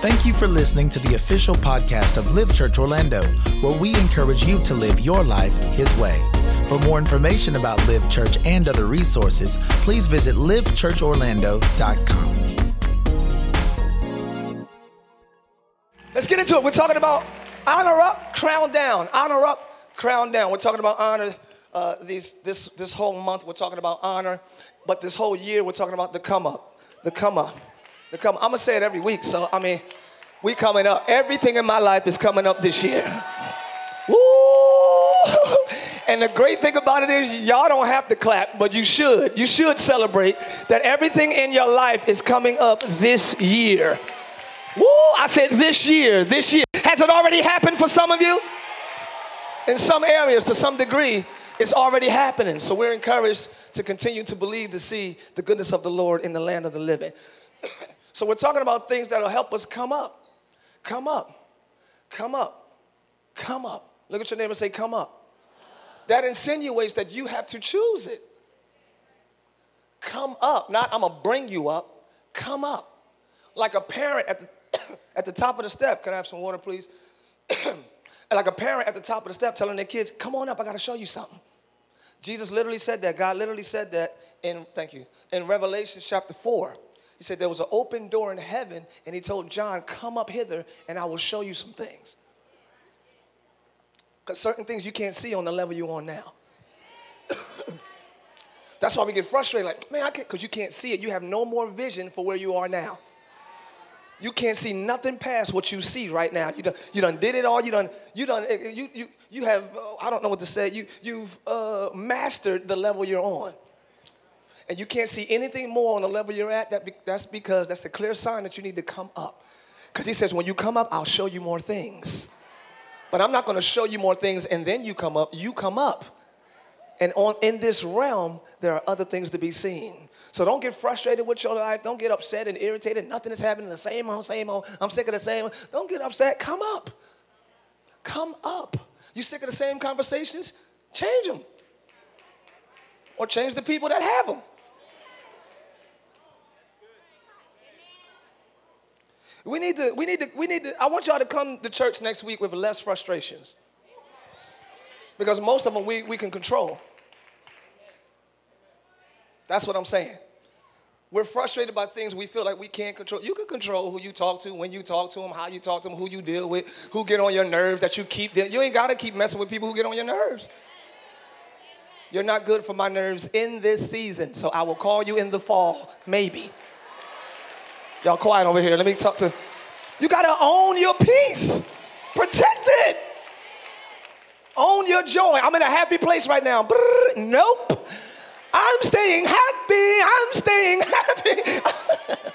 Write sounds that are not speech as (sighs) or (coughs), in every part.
Thank you for listening to the official podcast of Live Church Orlando, where we encourage you to live your life His way. For more information about Live Church and other resources, please visit livechurchorlando.com. Let's get into it. We're talking about honor up, crown down. Honor up, crown down. We're talking about honor uh, these, this, this whole month. We're talking about honor, but this whole year we're talking about the come up, the come up. Come. I'm gonna say it every week. So I mean, we coming up. Everything in my life is coming up this year. (laughs) Woo! And the great thing about it is, y'all don't have to clap, but you should. You should celebrate that everything in your life is coming up this year. Woo! I said this year, this year. Has it already happened for some of you? In some areas, to some degree, it's already happening. So we're encouraged to continue to believe to see the goodness of the Lord in the land of the living. (coughs) So we're talking about things that'll help us come up. Come up. Come up. Come up. Look at your neighbor and say, Come up. That insinuates that you have to choose it. Come up. Not, I'm going to bring you up. Come up. Like a parent at the, (coughs) at the top of the step. Can I have some water, please? (coughs) like a parent at the top of the step telling their kids, Come on up, I got to show you something. Jesus literally said that. God literally said that in, thank you, in Revelation chapter 4. He said there was an open door in heaven, and he told John, Come up hither, and I will show you some things. Because certain things you can't see on the level you're on now. (coughs) That's why we get frustrated, like, man, I can't, because you can't see it. You have no more vision for where you are now. You can't see nothing past what you see right now. You done, you done did it all. You done, you done, you, you, you have, uh, I don't know what to say. You, you've uh, mastered the level you're on and you can't see anything more on the level you're at, that be, that's because that's a clear sign that you need to come up. Because he says, when you come up, I'll show you more things. But I'm not going to show you more things and then you come up. You come up. And on, in this realm, there are other things to be seen. So don't get frustrated with your life. Don't get upset and irritated. Nothing is happening. The same old, same old. I'm sick of the same. Don't get upset. Come up. Come up. You sick of the same conversations? Change them. Or change the people that have them. We need to, we need to, we need to, I want y'all to come to church next week with less frustrations. Because most of them we, we can control. That's what I'm saying. We're frustrated by things we feel like we can't control. You can control who you talk to, when you talk to them, how you talk to them, who you deal with, who get on your nerves that you keep. You ain't got to keep messing with people who get on your nerves. You're not good for my nerves in this season, so I will call you in the fall, maybe. Y'all quiet over here. Let me talk to. You gotta own your peace. Protect it. Own your joy. I'm in a happy place right now. Nope. I'm staying happy. I'm staying happy. (laughs)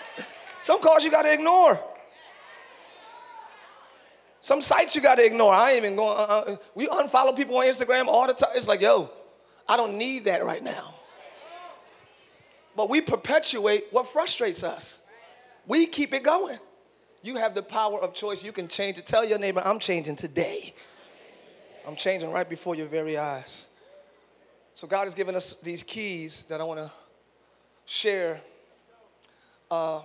Some calls you gotta ignore. Some sites you gotta ignore. I ain't even going. Uh, uh, we unfollow people on Instagram all the time. It's like, yo, I don't need that right now. But we perpetuate what frustrates us. We keep it going. You have the power of choice. You can change it. Tell your neighbor, I'm changing today. I'm changing right before your very eyes. So, God has given us these keys that I want to share uh,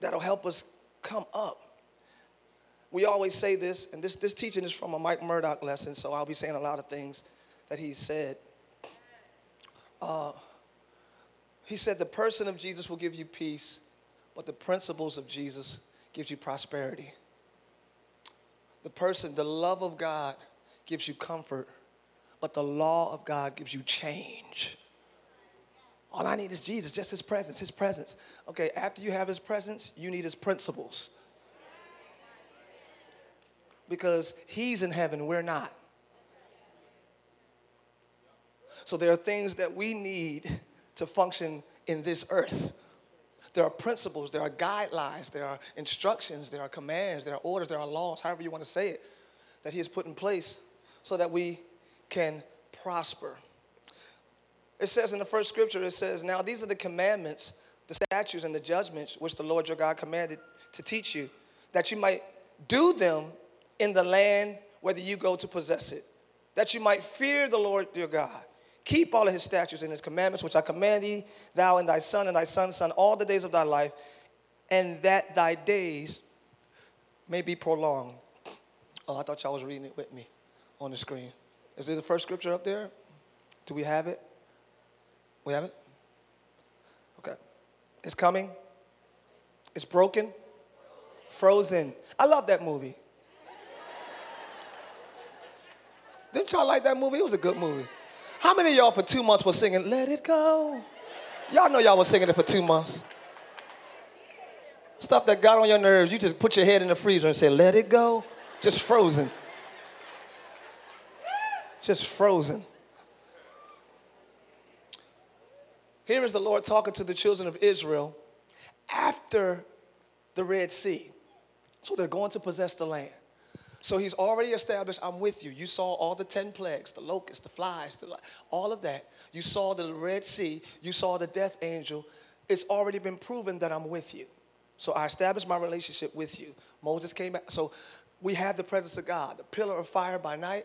that'll help us come up. We always say this, and this, this teaching is from a Mike Murdock lesson, so I'll be saying a lot of things that he said. Uh, he said, The person of Jesus will give you peace but the principles of Jesus gives you prosperity. The person, the love of God gives you comfort, but the law of God gives you change. All I need is Jesus, just his presence, his presence. Okay, after you have his presence, you need his principles. Because he's in heaven, we're not. So there are things that we need to function in this earth. There are principles, there are guidelines, there are instructions, there are commands, there are orders, there are laws, however you want to say it, that He has put in place so that we can prosper. It says in the first scripture, it says, Now these are the commandments, the statutes, and the judgments which the Lord your God commanded to teach you, that you might do them in the land whether you go to possess it, that you might fear the Lord your God Keep all of his statutes and his commandments, which I command thee, thou and thy son and thy son's son, all the days of thy life, and that thy days may be prolonged. Oh, I thought y'all was reading it with me on the screen. Is there the first scripture up there? Do we have it? We have it? Okay. It's coming. It's broken. Frozen. I love that movie. Didn't y'all like that movie? It was a good movie. How many of y'all for two months was singing Let It Go? Y'all know y'all was singing it for two months. Stuff that got on your nerves, you just put your head in the freezer and say, Let it go. Just frozen. Just frozen. Here is the Lord talking to the children of Israel after the Red Sea. So they're going to possess the land. So he's already established, I'm with you. You saw all the 10 plagues, the locusts, the flies, the, all of that. You saw the Red Sea. You saw the death angel. It's already been proven that I'm with you. So I established my relationship with you. Moses came back. So we have the presence of God, the pillar of fire by night,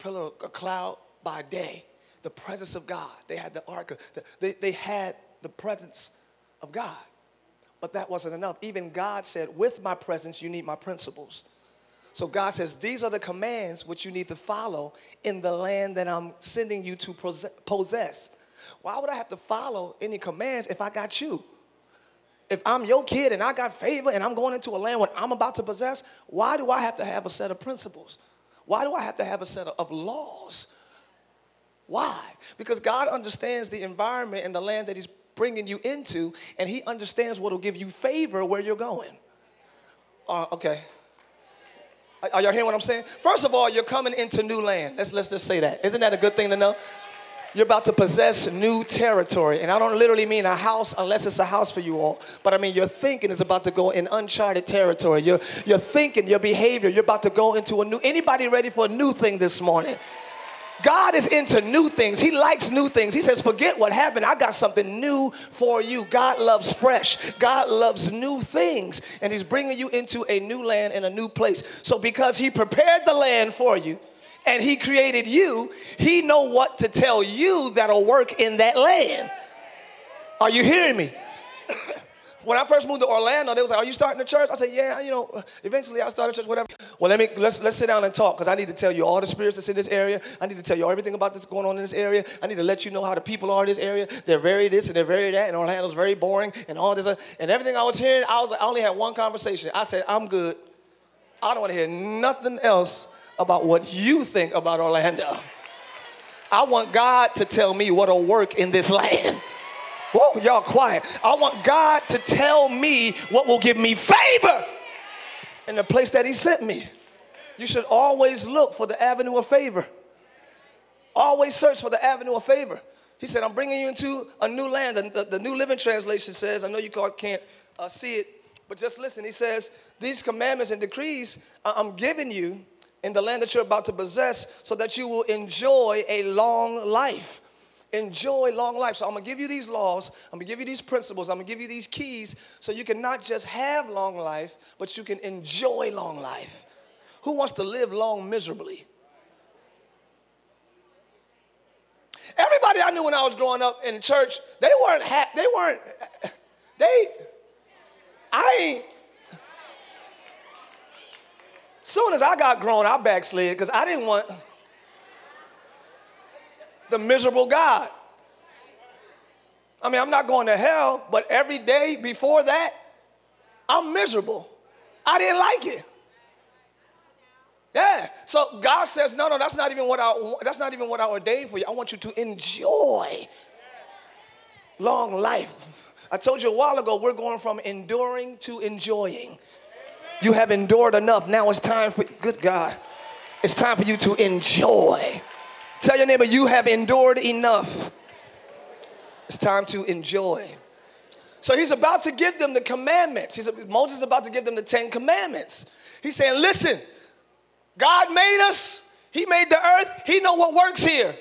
pillar of cloud by day, the presence of God. They had the ark, they, they had the presence of God. But that wasn't enough. Even God said, with my presence, you need my principles. So God says, These are the commands which you need to follow in the land that I'm sending you to possess. Why would I have to follow any commands if I got you? If I'm your kid and I got favor and I'm going into a land what I'm about to possess, why do I have to have a set of principles? Why do I have to have a set of laws? Why? Because God understands the environment and the land that He's bringing you into, and He understands what will give you favor where you're going. Uh, okay. Are y'all hearing what I'm saying? First of all, you're coming into new land. Let's, let's just say that. Isn't that a good thing to know? You're about to possess new territory. And I don't literally mean a house unless it's a house for you all. But I mean, your thinking is about to go in uncharted territory. Your, your thinking, your behavior, you're about to go into a new. Anybody ready for a new thing this morning? God is into new things. He likes new things. He says, Forget what happened. I got something new for you. God loves fresh. God loves new things. And He's bringing you into a new land and a new place. So, because He prepared the land for you, and he created you he know what to tell you that'll work in that land are you hearing me when I first moved to Orlando, they was like, "Are you starting a church?" I said, "Yeah, you know, eventually I'll start a church, whatever." Well, let me let's let's sit down and talk because I need to tell you all the spirits that's in this area. I need to tell you everything about this going on in this area. I need to let you know how the people are in this area. They're very this and they're very that, and Orlando's very boring and all this uh, and everything I was hearing. I was I only had one conversation. I said, "I'm good. I don't want to hear nothing else about what you think about Orlando. I want God to tell me what'll work in this land." Whoa, y'all quiet. I want God to tell me what will give me favor in the place that He sent me. You should always look for the avenue of favor. Always search for the avenue of favor. He said, I'm bringing you into a new land. The, the, the New Living Translation says, I know you can't uh, see it, but just listen. He says, These commandments and decrees I'm giving you in the land that you're about to possess so that you will enjoy a long life enjoy long life. So I'm gonna give you these laws, I'm gonna give you these principles, I'm gonna give you these keys so you can not just have long life, but you can enjoy long life. Who wants to live long miserably? Everybody I knew when I was growing up in church, they weren't ha- they weren't they I ain't soon as I got grown, I backslid because I didn't want the miserable God. I mean, I'm not going to hell, but every day before that, I'm miserable. I didn't like it. Yeah. So God says, no, no, that's not even what I that's not even what I ordained for you. I want you to enjoy long life. I told you a while ago, we're going from enduring to enjoying. You have endured enough. Now it's time for good God. It's time for you to enjoy. Tell your neighbor, you have endured enough. It's time to enjoy. So he's about to give them the commandments. He's, Moses is about to give them the Ten Commandments. He's saying, listen, God made us. He made the earth. He know what works here.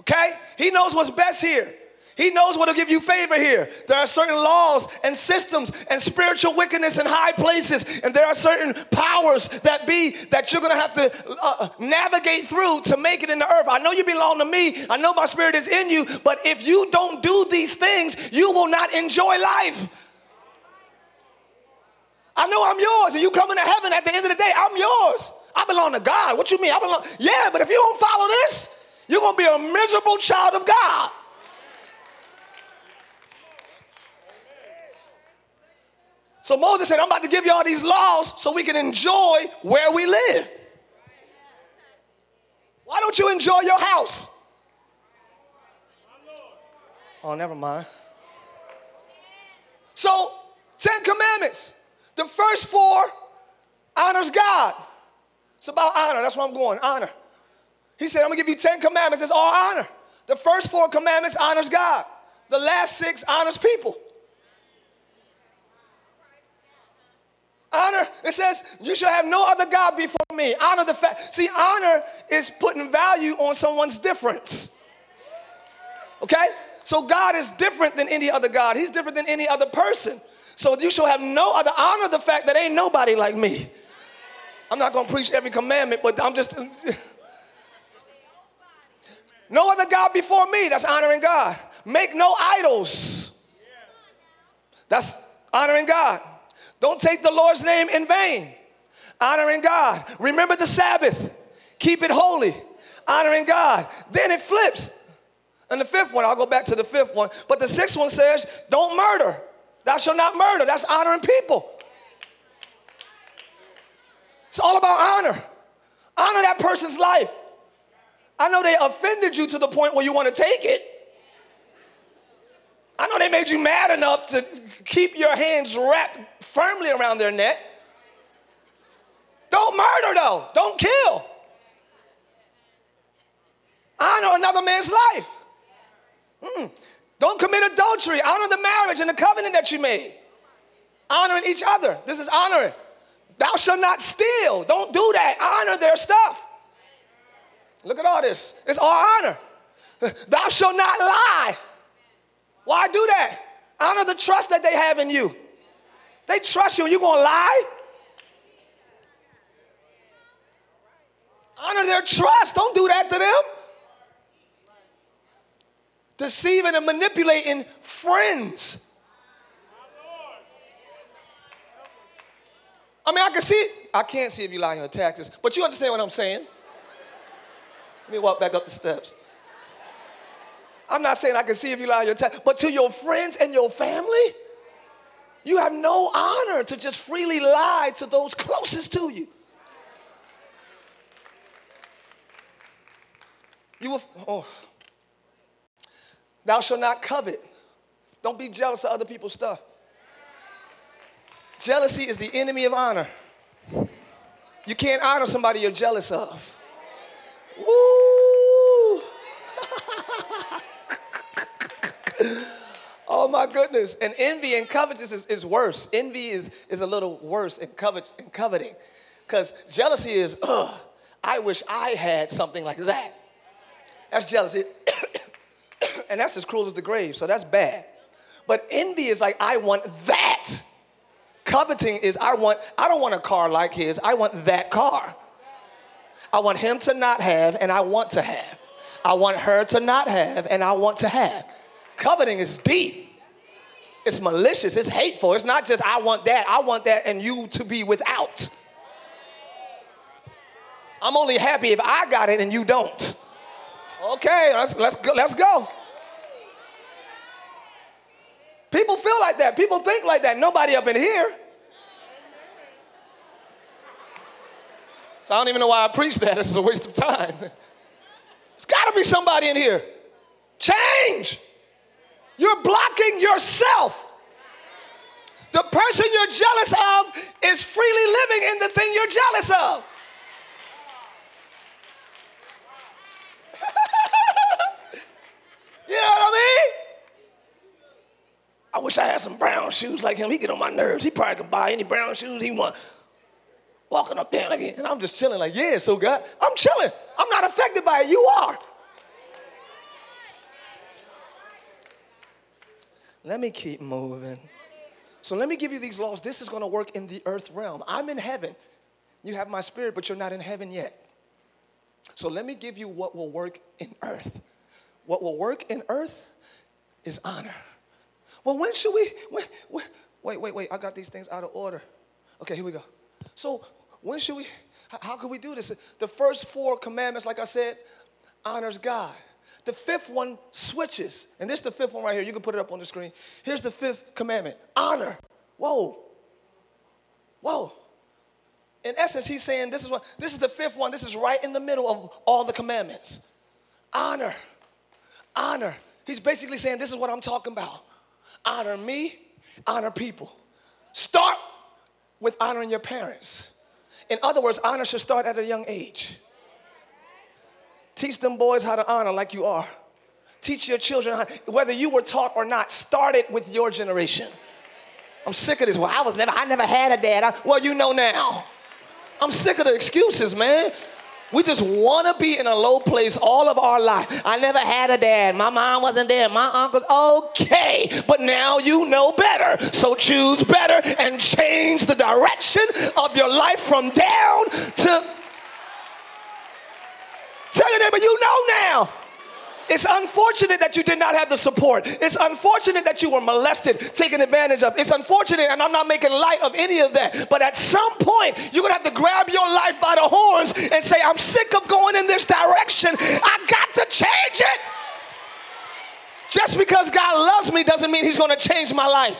Okay? He knows what's best here. He knows what will give you favor here. There are certain laws and systems and spiritual wickedness in high places, and there are certain powers that be that you're gonna have to uh, navigate through to make it in the earth. I know you belong to me. I know my spirit is in you, but if you don't do these things, you will not enjoy life. I know I'm yours, and you coming to heaven at the end of the day. I'm yours. I belong to God. What you mean? I belong. Yeah, but if you don't follow this, you're gonna be a miserable child of God. So Moses said, I'm about to give you all these laws so we can enjoy where we live. Why don't you enjoy your house? Oh, never mind. So, Ten Commandments. The first four honors God. It's about honor. That's where I'm going. Honor. He said, I'm gonna give you Ten Commandments. It's all honor. The first four commandments honors God. The last six honors people. Honor, it says, you shall have no other God before me. Honor the fact. See, honor is putting value on someone's difference. Okay? So God is different than any other God. He's different than any other person. So you shall have no other honor the fact that ain't nobody like me. I'm not gonna preach every commandment, but I'm just no other God before me. That's honoring God. Make no idols. That's honoring God. Don't take the Lord's name in vain. Honoring God. Remember the Sabbath. Keep it holy. Honoring God. Then it flips. And the fifth one, I'll go back to the fifth one. But the sixth one says, don't murder. Thou shalt not murder. That's honoring people. It's all about honor. Honor that person's life. I know they offended you to the point where you want to take it. I know they made you mad enough to keep your hands wrapped firmly around their neck. Don't murder, though. Don't kill. Honor another man's life. Mm. Don't commit adultery. Honor the marriage and the covenant that you made. Honoring each other. This is honoring. Thou shalt not steal. Don't do that. Honor their stuff. Look at all this. It's all honor. (laughs) Thou shalt not lie. Why do that? Honor the trust that they have in you. They trust you and you're going to lie? Honor their trust. Don't do that to them. Deceiving and manipulating friends. I mean, I can see, I can't see if you lie on taxes, but you understand what I'm saying. Let me walk back up the steps. I'm not saying I can see if you lie your taxes, but to your friends and your family, you have no honor to just freely lie to those closest to you. You will, oh. Thou shalt not covet. Don't be jealous of other people's stuff. Jealousy is the enemy of honor. You can't honor somebody you're jealous of. Woo! Oh my goodness. And envy and covetousness is, is worse. Envy is, is a little worse in, covet, in coveting. Because jealousy is, ugh, (clears throat) I wish I had something like that. That's jealousy. (coughs) and that's as cruel as the grave, so that's bad. But envy is like, I want that. Coveting is, I want, I don't want a car like his, I want that car. I want him to not have, and I want to have. I want her to not have, and I want to have. Coveting is deep. It's malicious. It's hateful. It's not just I want that. I want that and you to be without. I'm only happy if I got it and you don't. Okay, let's, let's go. Let's go. People feel like that. People think like that. Nobody up in here. So I don't even know why I preach that. (laughs) Is a waste of time. There's got to be somebody in here. Change. You're blocking yourself. The person you're jealous of is freely living in the thing you're jealous of. (laughs) you know what I mean? I wish I had some brown shoes like him. He get on my nerves. He probably could buy any brown shoes he want. Walking up there like, and I'm just chilling like, yeah, so God, I'm chilling. I'm not affected by it. You are. Let me keep moving. So let me give you these laws. This is going to work in the earth realm. I'm in heaven. You have my spirit, but you're not in heaven yet. So let me give you what will work in earth. What will work in earth is honor. Well, when should we? When, when, wait, wait, wait. I got these things out of order. Okay, here we go. So, when should we, how can we do this? The first four commandments, like I said, honors God. The fifth one switches. And this is the fifth one right here. You can put it up on the screen. Here's the fifth commandment honor. Whoa. Whoa. In essence, he's saying this is what this is the fifth one. This is right in the middle of all the commandments. Honor. Honor. He's basically saying this is what I'm talking about. Honor me, honor people. Start with honoring your parents. In other words, honor should start at a young age. Teach them boys how to honor like you are. Teach your children, how, whether you were taught or not, start it with your generation. I'm sick of this. Well, I was never, I never had a dad. I, well, you know now. I'm sick of the excuses, man. We just want to be in a low place all of our life. I never had a dad. My mom wasn't there. My uncle's okay. But now you know better. So choose better and change the direction of your life from down to. Tell your neighbor, you know now. It's unfortunate that you did not have the support. It's unfortunate that you were molested, taken advantage of. It's unfortunate, and I'm not making light of any of that. But at some point, you're gonna have to grab your life by the horns and say, I'm sick of going in this direction. I got to change it. Just because God loves me doesn't mean He's gonna change my life.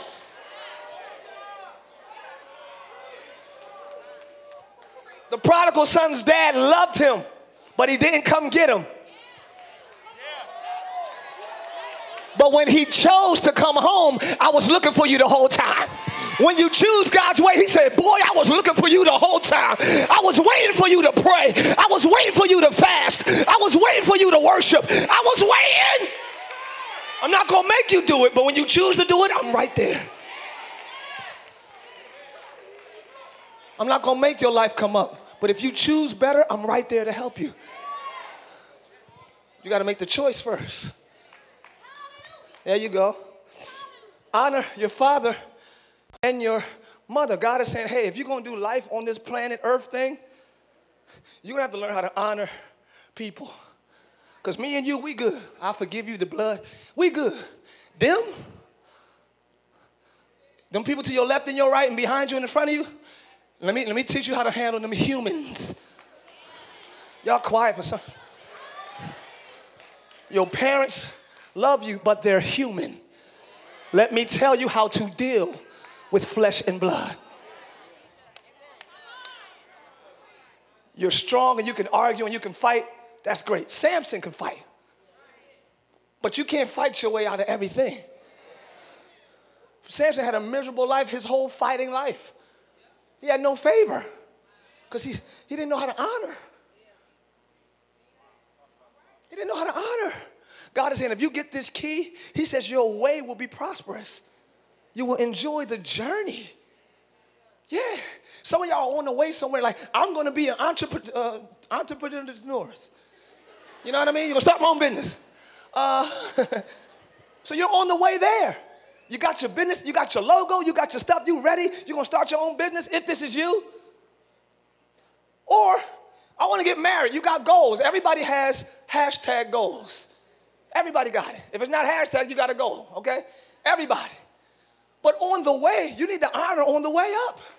The prodigal son's dad loved him, but he didn't come get him. But when he chose to come home, I was looking for you the whole time. When you choose God's way, he said, Boy, I was looking for you the whole time. I was waiting for you to pray. I was waiting for you to fast. I was waiting for you to worship. I was waiting. I'm not going to make you do it, but when you choose to do it, I'm right there. I'm not going to make your life come up, but if you choose better, I'm right there to help you. You got to make the choice first. There you go. Honor your father and your mother. God is saying, hey, if you're going to do life on this planet Earth thing, you're going to have to learn how to honor people. Because me and you, we good. I forgive you the blood. We good. Them, them people to your left and your right and behind you and in front of you, let me, let me teach you how to handle them humans. Y'all quiet for some. Your parents, love you, but they're human. Let me tell you how to deal with flesh and blood. You're strong and you can argue and you can fight. That's great. Samson can fight. But you can't fight your way out of everything. Samson had a miserable life his whole fighting life. He had no favor because he, he didn't know how to honor. He didn't know how to honor. God is saying, if you get this key, He says your way will be prosperous. You will enjoy the journey. Yeah. Some of y'all on the way somewhere like, I'm going to be an entrepreneur, uh, entrepreneur. You know what I mean? You're going to start my own business. Uh, (laughs) so you're on the way there. You got your business, you got your logo, you got your stuff, you ready? You're to start your own business if this is you. Or I want to get married. You got goals. Everybody has hashtag goals. Everybody got it. If it's not hashtag, you got to go, okay? Everybody. But on the way, you need to honor on the way up. (sighs)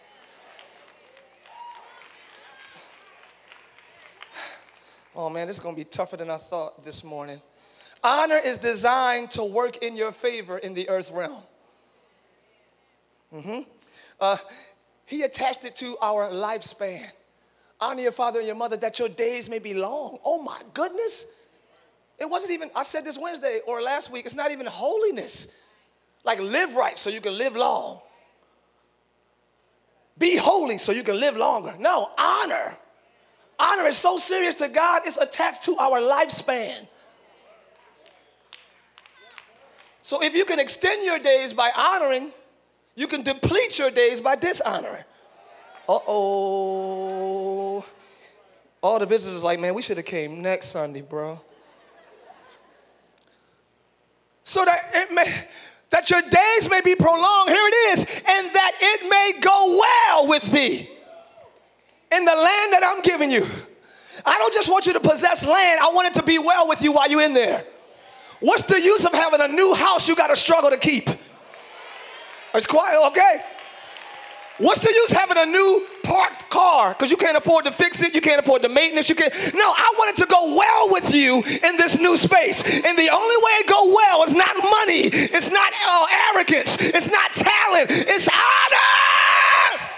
Oh man, this is to be tougher than I thought this morning. Honor is designed to work in your favor in the earth realm. Mm-hmm. Uh, he attached it to our lifespan. Honor your father and your mother that your days may be long. Oh my goodness. It wasn't even, I said this Wednesday or last week, it's not even holiness. Like live right so you can live long. Be holy so you can live longer. No, honor. Honor is so serious to God, it's attached to our lifespan. So if you can extend your days by honoring, you can deplete your days by dishonoring. Uh oh. All the visitors like, man, we should have came next Sunday, bro so that it may that your days may be prolonged. Here it is, and that it may go well with thee in the land that I'm giving you. I don't just want you to possess land, I want it to be well with you while you're in there. What's the use of having a new house you got to struggle to keep? It's quiet, okay? What's the use having a new parked car? Because you can't afford to fix it, you can't afford the maintenance, you can't. No, I want it to go well with you in this new space. And the only way it go well is not money, it's not uh, arrogance, it's not talent, it's honor.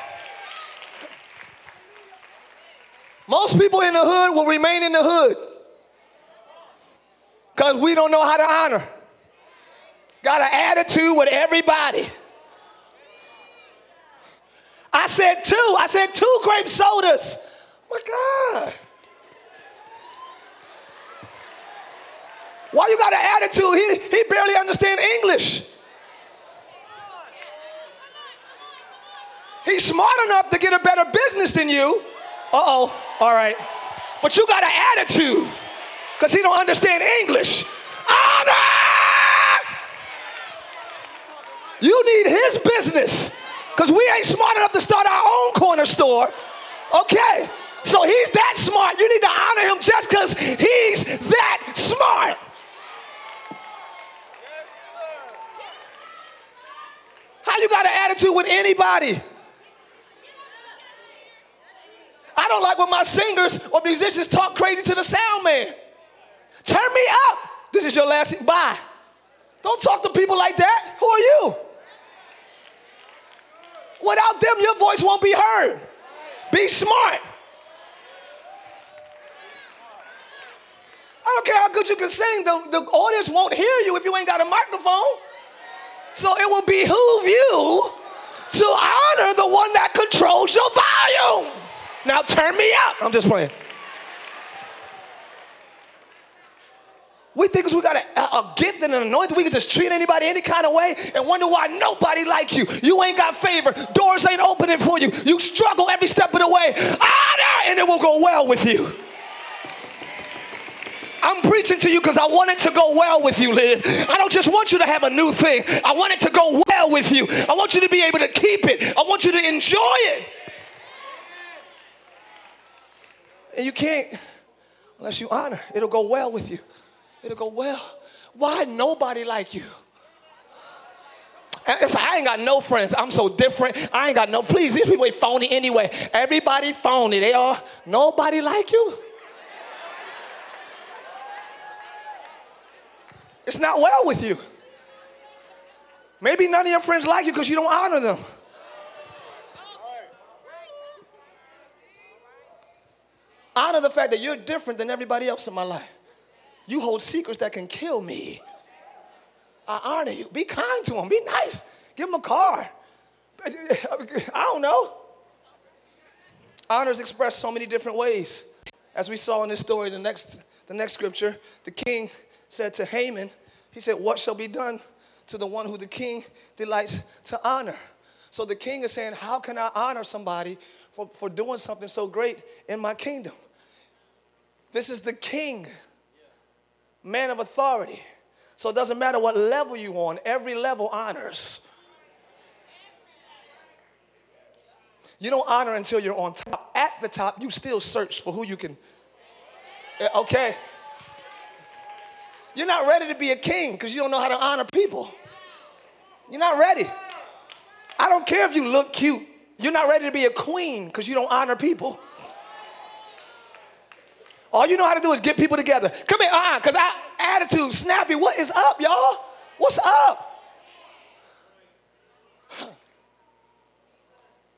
Most people in the hood will remain in the hood because we don't know how to honor. Got an attitude with everybody. I said two. I said two grape sodas. My God. Why you got an attitude? He, he barely understand English. He's smart enough to get a better business than you. Uh-oh. All right. But you got an attitude because he don't understand English. Honor! You need his business because we ain't smart enough to start our own corner store. Okay. So he's that smart. You need to honor him just because he's that smart. How you got an attitude with anybody? I don't like when my singers or musicians talk crazy to the sound man. Turn me up. This is your last. Bye. Don't talk to people like that. Who are you? Without them, your voice won't be heard. Be smart. I don't care how good you can sing, the, the audience won't hear you if you ain't got a microphone. So it will behoove you to honor the one that controls your volume. Now turn me up. I'm just playing. We think we got a, a, gift and an anointing. We can just treat anybody any kind of way and wonder why nobody like you. You ain't got favor. Doors ain't opening for you. You struggle every step of the way. Honor, and it will go well with you. I'm preaching to you because I want it to go well with you, Liv. I don't just want you to have a new thing. I want it to go well with you. I want you to be able to keep it. I want you to enjoy it. And you can't unless you honor. It'll go well with you. It'll go, well, why nobody like you? It's like, I ain't got no friends. I'm so different. I ain't got no. Please, these people ain't phony anyway. Everybody phony. They are nobody like you. It's not well with you. Maybe none of your friends like you because you don't honor them. Honor the fact that you're different than everybody else in my life. You hold secrets that can kill me. I honor you. Be kind to him. Be nice. Give him a car. (laughs) I don't know. Honor is expressed so many different ways. As we saw in this story, the next, the next scripture, the king said to Haman, he said, What shall be done to the one who the king delights to honor? So the king is saying, How can I honor somebody for, for doing something so great in my kingdom? This is the king man of authority. So it doesn't matter what level you're on, every level honors. You don't honor until you're on top. At the top, you still search for who you can. Eh, okay. You're not ready to be a king because you don't know how to honor people. You're not ready. I don't care if you look cute. You're not ready to be a queen because you don't honor people. All you know how to do is get people together. Come here, uh-uh, because I attitude, snappy. What is up, y'all? What's up?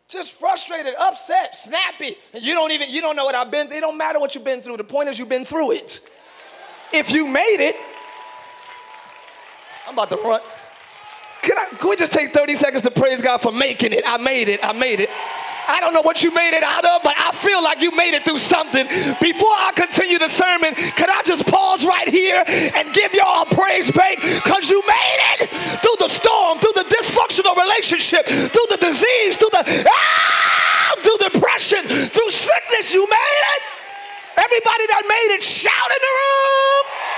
Just frustrated, upset, snappy. And you don't even, you don't know what I've been through. It don't matter what you've been through. The point is you've been through it. If you made it, I'm about to run. Can, I, can we just take 30 seconds to praise God for making it? I made it. I made it. I don't know what you made it out of, but I feel like you made it through something. Before I continue the sermon, can I just pause right here and give y'all a praise break? Because you made it through the storm, through the dysfunctional relationship, through the disease, through the ah, through depression, through sickness. You made it. Everybody that made it, shout in the room.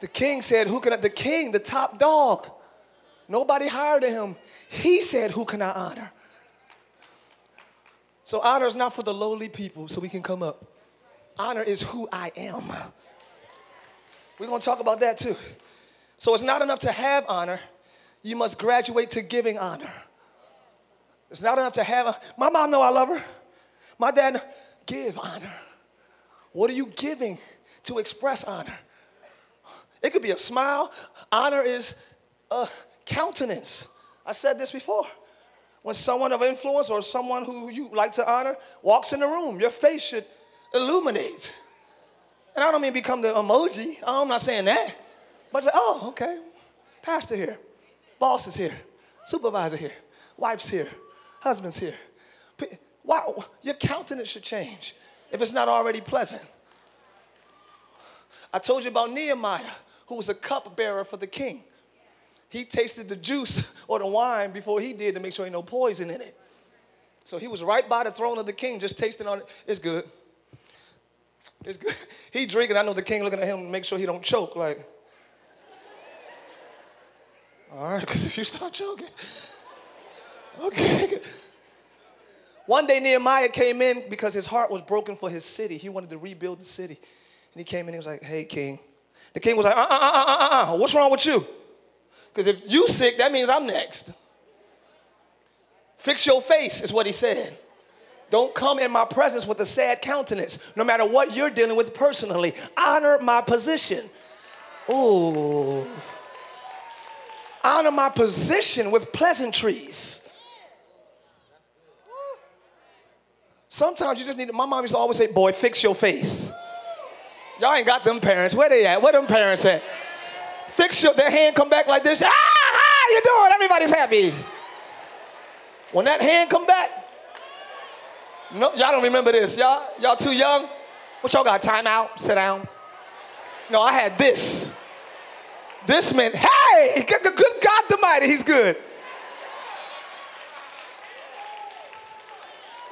The king said, Who can I? The king, the top dog, nobody hired him. He said, Who can I honor? So honor is not for the lowly people so we can come up. Honor is who I am. We're going to talk about that too. So it's not enough to have honor, you must graduate to giving honor. It's not enough to have a, my mom know I love her. My dad give honor. What are you giving to express honor? It could be a smile. Honor is a countenance. I said this before. When someone of influence or someone who you like to honor walks in the room, your face should illuminate. And I don't mean become the emoji. I'm not saying that. But say, oh, okay. Pastor here. Boss is here. Supervisor here. Wife's here. Husband's here. Wow, your countenance should change if it's not already pleasant. I told you about Nehemiah, who was a cupbearer for the king. He tasted the juice (laughs) or the wine before he did to make sure ain't no poison in it. So he was right by the throne of the king, just tasting on it. It's good. It's good. (laughs) He drinking. I know the king looking at him to make sure he don't choke. Like, all right, because if you start choking, (laughs) okay. One day Nehemiah came in because his heart was broken for his city. He wanted to rebuild the city. And he came in and he was like, hey, king. The king was like, uh, uh, uh, uh, uh, uh. what's wrong with you? Because if you sick, that means I'm next. Fix your face, is what he said. Don't come in my presence with a sad countenance, no matter what you're dealing with personally. Honor my position. Ooh. Honor my position with pleasantries. Sometimes you just need to, my mom used to always say, boy, fix your face. Y'all ain't got them parents. Where they at? Where them parents at? Fix your, their hand come back like this. Ah, how you doing? Everybody's happy. When that hand come back, no, y'all don't remember this. Y'all, y'all too young? What y'all got? Time out? Sit down. No, I had this. This meant, hey, the good God Almighty, he's good.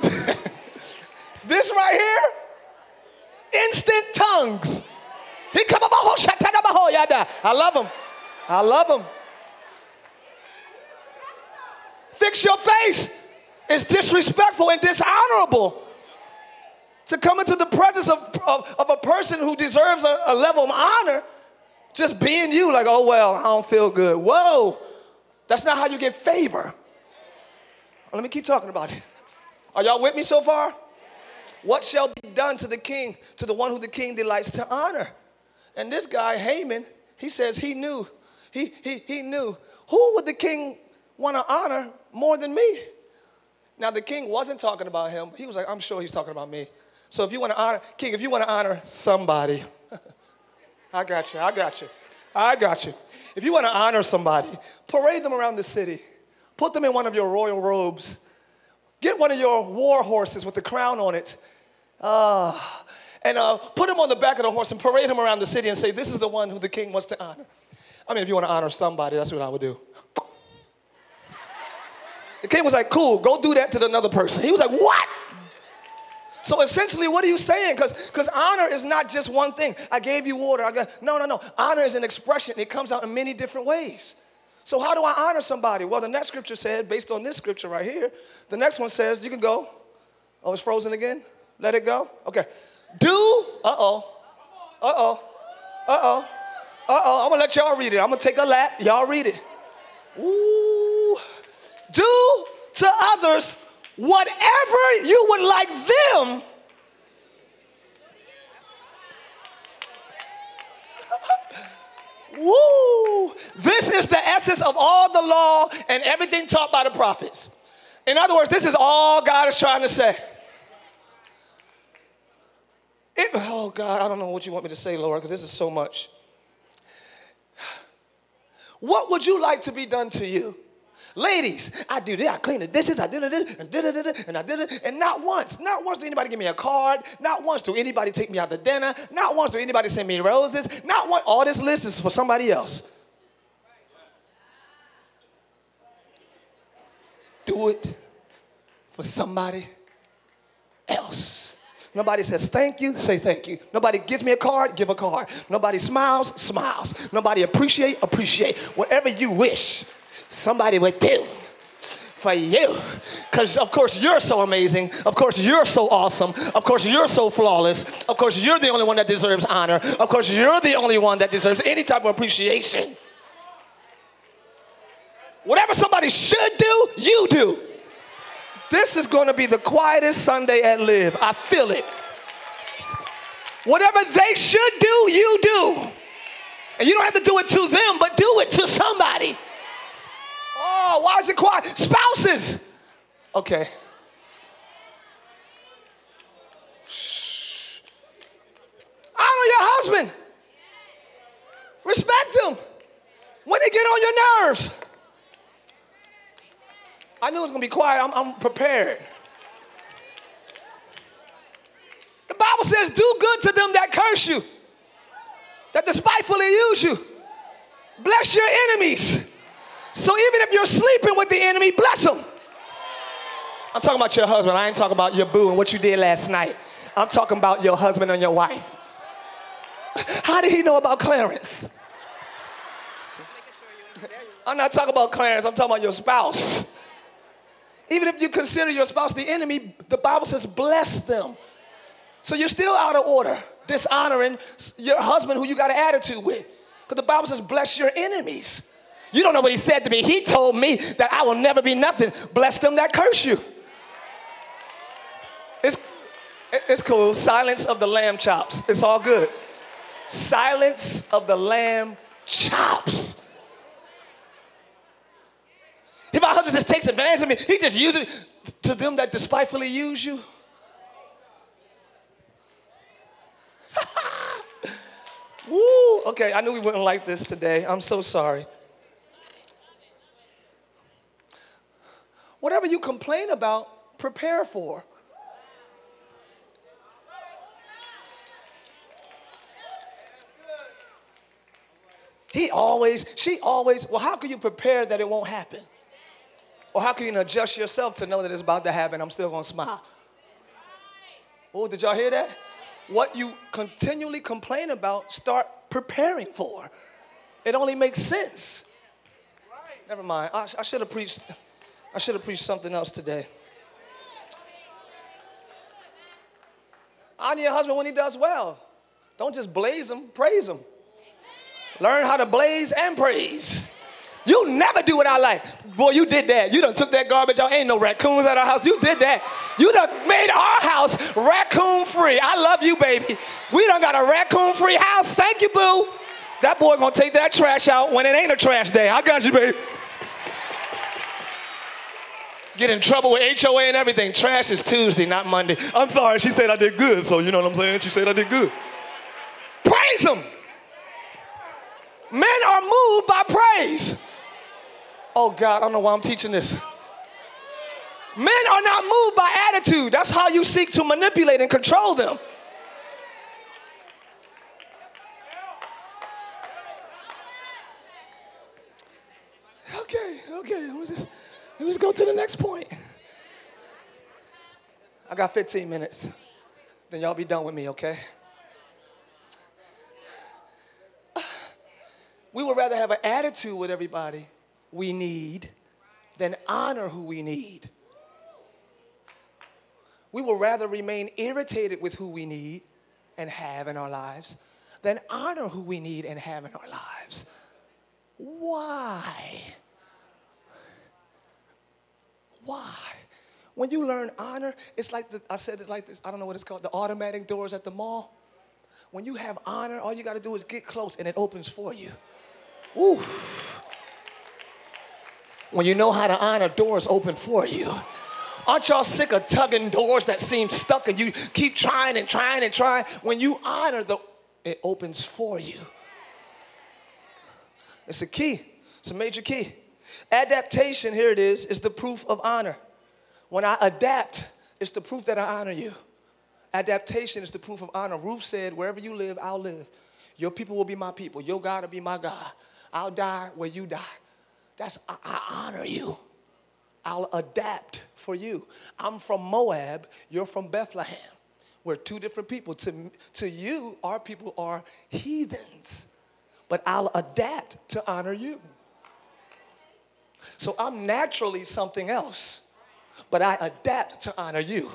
(laughs) This right here, instant tongues. He come. I love him. I love him. Fix your face. It's disrespectful and dishonorable to come into the presence of, of, of a person who deserves a, a level of honor just being you, like, oh, well, I don't feel good. Whoa, that's not how you get favor. Let me keep talking about it. Are y'all with me so far? What shall be done to the king, to the one who the king delights to honor? And this guy, Haman, he says he knew. He, he, he knew. Who would the king want to honor more than me? Now, the king wasn't talking about him. He was like, I'm sure he's talking about me. So if you want to honor, king, if you want to honor somebody, (laughs) I got you, I got you, I got you. If you want to honor somebody, parade them around the city. Put them in one of your royal robes. Get one of your war horses with the crown on it uh, and uh, put him on the back of the horse and parade him around the city and say, This is the one who the king wants to honor. I mean, if you want to honor somebody, that's what I would do. The king was like, Cool, go do that to another person. He was like, What? So essentially, what are you saying? Because honor is not just one thing. I gave you water. I got no, no, no. Honor is an expression. It comes out in many different ways. So how do I honor somebody? Well, the next scripture said, based on this scripture right here, the next one says, you can go. Oh, it's frozen again? Let it go? Okay. Do, uh oh, uh oh, uh oh, uh oh. I'm gonna let y'all read it. I'm gonna take a lap. Y'all read it. Ooh. Do to others whatever you would like them. (laughs) Woo! This is the essence of all the law and everything taught by the prophets. In other words, this is all God is trying to say. It, oh God, I don't know what you want me to say, Lord, because this is so much. What would you like to be done to you? Ladies, I do this, I clean the dishes, I did it, and did it, and I did it, and not once, not once did anybody give me a card, not once do anybody take me out to dinner, not once do anybody send me roses, not one, all this list is for somebody else. Do it for somebody else. Nobody says thank you, say thank you. Nobody gives me a card, give a card. Nobody smiles, smiles. Nobody appreciate, appreciate. Whatever you wish, somebody would do. for you. Because, of course, you're so amazing. Of course, you're so awesome. Of course, you're so flawless. Of course, you're the only one that deserves honor. Of course, you're the only one that deserves any type of appreciation. Whatever somebody should do, you do. This is going to be the quietest Sunday at Live. I feel it. Whatever they should do, you do. And you don't have to do it to them, but do it to somebody. Oh, why is it quiet? Spouses. Okay. Honor your husband. Respect him. When he get on your nerves. I knew it was gonna be quiet. I'm, I'm prepared. The Bible says, do good to them that curse you, that despitefully use you. Bless your enemies. So even if you're sleeping with the enemy, bless them. I'm talking about your husband. I ain't talking about your boo and what you did last night. I'm talking about your husband and your wife. How did he know about Clarence? I'm not talking about Clarence, I'm talking about your spouse. Even if you consider your spouse the enemy, the Bible says bless them. So you're still out of order, dishonoring your husband who you got an attitude with. Because the Bible says bless your enemies. You don't know what he said to me. He told me that I will never be nothing. Bless them that curse you. It's, it's cool. Silence of the lamb chops. It's all good. Silence of the lamb chops. If my husband just takes advantage of me, he just uses to them that despitefully use you. (laughs) Woo! Okay, I knew we wouldn't like this today. I'm so sorry. Whatever you complain about, prepare for. He always, she always, well, how can you prepare that it won't happen? Or how can you adjust yourself to know that it's about to happen? I'm still gonna smile. Oh, did y'all hear that? What you continually complain about, start preparing for. It only makes sense. Never mind. I, I should have preached. I should have preached something else today. Honor your husband when he does well. Don't just blaze him, praise him. Learn how to blaze and praise. You never do what I like. Boy, you did that. You done took that garbage out. Ain't no raccoons at our house. You did that. You done made our house raccoon free. I love you, baby. We done got a raccoon free house. Thank you, boo. That boy gonna take that trash out when it ain't a trash day. I got you, baby. Get in trouble with HOA and everything. Trash is Tuesday, not Monday. I'm sorry, she said I did good, so you know what I'm saying? She said I did good. Praise him. Men are moved by praise. Oh God, I don't know why I'm teaching this. Men are not moved by attitude. That's how you seek to manipulate and control them. Okay, okay, me just, let me just go to the next point. I got 15 minutes. Then y'all be done with me, okay? We would rather have an attitude with everybody we need than honor who we need. We would rather remain irritated with who we need and have in our lives than honor who we need and have in our lives. Why? Why? When you learn honor, it's like the, I said it like this, I don't know what it's called, the automatic doors at the mall. When you have honor, all you got to do is get close and it opens for you. Oof. When you know how to honor, doors open for you. Aren't y'all sick of tugging doors that seem stuck and you keep trying and trying and trying? When you honor, the, it opens for you. It's a key, it's a major key. Adaptation, here it is, is the proof of honor. When I adapt, it's the proof that I honor you. Adaptation is the proof of honor. Ruth said, Wherever you live, I'll live. Your people will be my people. Your God will be my God. I'll die where you die. That's, I, I honor you. I'll adapt for you. I'm from Moab, you're from Bethlehem. We're two different people. To, to you, our people are heathens, but I'll adapt to honor you. So I'm naturally something else, but I adapt to honor you.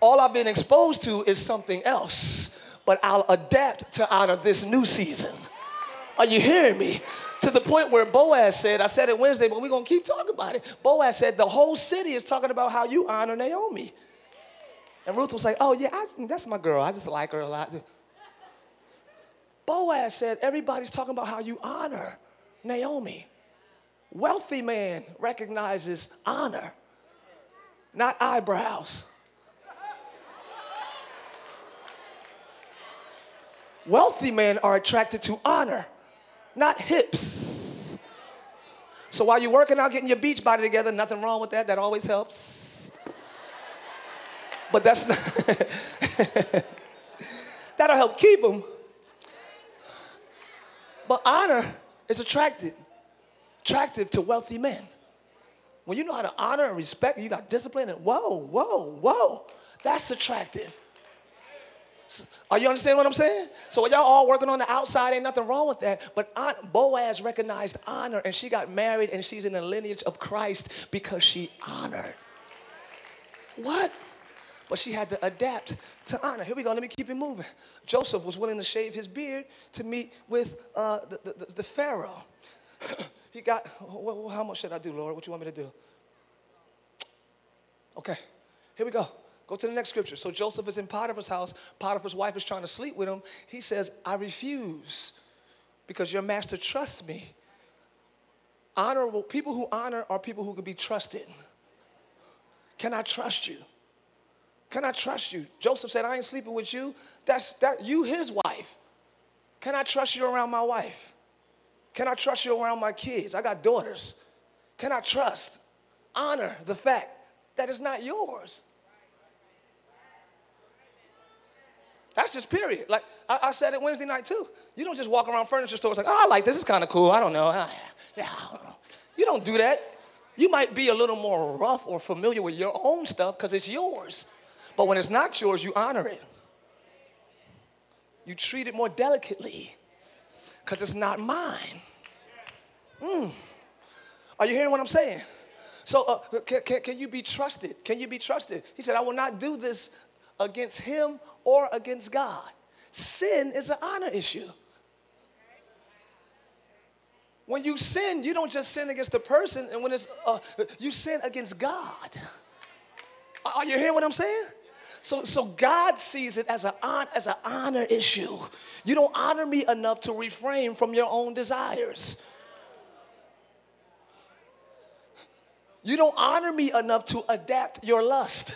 All I've been exposed to is something else, but I'll adapt to honor this new season. Are you hearing me? To the point where Boaz said, I said it Wednesday, but we're gonna keep talking about it. Boaz said, The whole city is talking about how you honor Naomi. And Ruth was like, Oh, yeah, I, that's my girl. I just like her a lot. Boaz said, Everybody's talking about how you honor Naomi. Wealthy man recognizes honor, not eyebrows. Wealthy men are attracted to honor, not hips. So while you're working out, getting your beach body together, nothing wrong with that. That always helps. But that's not, (laughs) that'll help keep them. But honor is attracted, attractive to wealthy men. When you know how to honor and respect, you got discipline, and whoa, whoa, whoa, that's attractive. Are you understanding what I'm saying? So y'all all working on the outside, ain't nothing wrong with that. But Aunt Boaz recognized honor, and she got married, and she's in the lineage of Christ because she honored. What? But she had to adapt to honor. Here we go. Let me keep it moving. Joseph was willing to shave his beard to meet with uh, the, the, the, Pharaoh. (clears throat) he got, well, how much should I do, Lord? What you want me to do? Okay, here we go. Go to the next scripture. So Joseph is in Potiphar's house. Potiphar's wife is trying to sleep with him. He says, I refuse because your master trusts me. Honorable people who honor are people who can be trusted. Can I trust you? Can I trust you? Joseph said, I ain't sleeping with you. That's that you his wife. Can I trust you around my wife? Can I trust you around my kids? I got daughters. Can I trust? Honor the fact that it's not yours. That's just period. Like I, I, said it Wednesday night too. You don't just walk around furniture stores like, oh, I like this. is kind of cool. I don't know. Yeah, I don't know. You don't do that. You might be a little more rough or familiar with your own stuff because it's yours. But when it's not yours, you honor it. You treat it more delicately because it's not mine. Mm. Are you hearing what I'm saying? So, uh, can, can, can you be trusted? Can you be trusted? He said, I will not do this against him or against God. Sin is an honor issue. When you sin, you don't just sin against the person, and when it's uh, you sin against God. Are you hearing what I'm saying? So, so God sees it as, a, as an honor issue. You don't honor me enough to refrain from your own desires. You don't honor me enough to adapt your lust.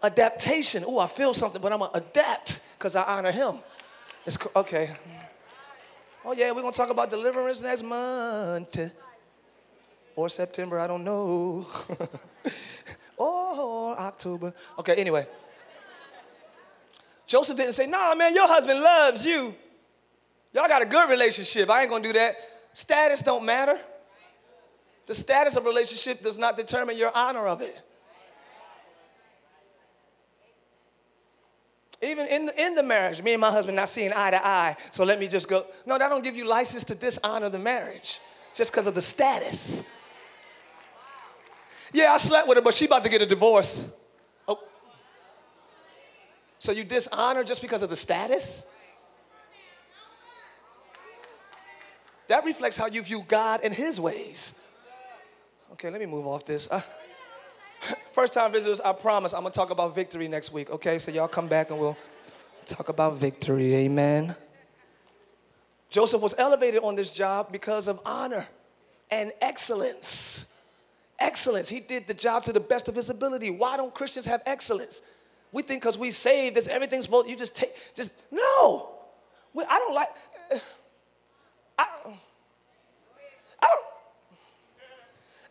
Adaptation. Oh, I feel something, but I'm gonna adapt because I honor him. It's okay. Oh yeah, we're gonna talk about deliverance next month or September. I don't know. (laughs) or October. Okay, anyway. Joseph didn't say, nah, man, your husband loves you. Y'all got a good relationship. I ain't gonna do that. Status don't matter. The status of relationship does not determine your honor of it. Even in the, in the marriage, me and my husband not seeing eye to eye, so let me just go. No, that don't give you license to dishonor the marriage just because of the status. Yeah, I slept with her, but she about to get a divorce. Oh. So you dishonor just because of the status? That reflects how you view God and his ways. Okay, let me move off this. Uh, (laughs) first time visitors, I promise I'm gonna talk about victory next week, okay? So y'all come back and we'll talk about victory, amen. Joseph was elevated on this job because of honor and excellence excellence. He did the job to the best of his ability. Why don't Christians have excellence? We think because we saved, that everything's supposed, you just take, just, no. I don't like, uh, I, I don't,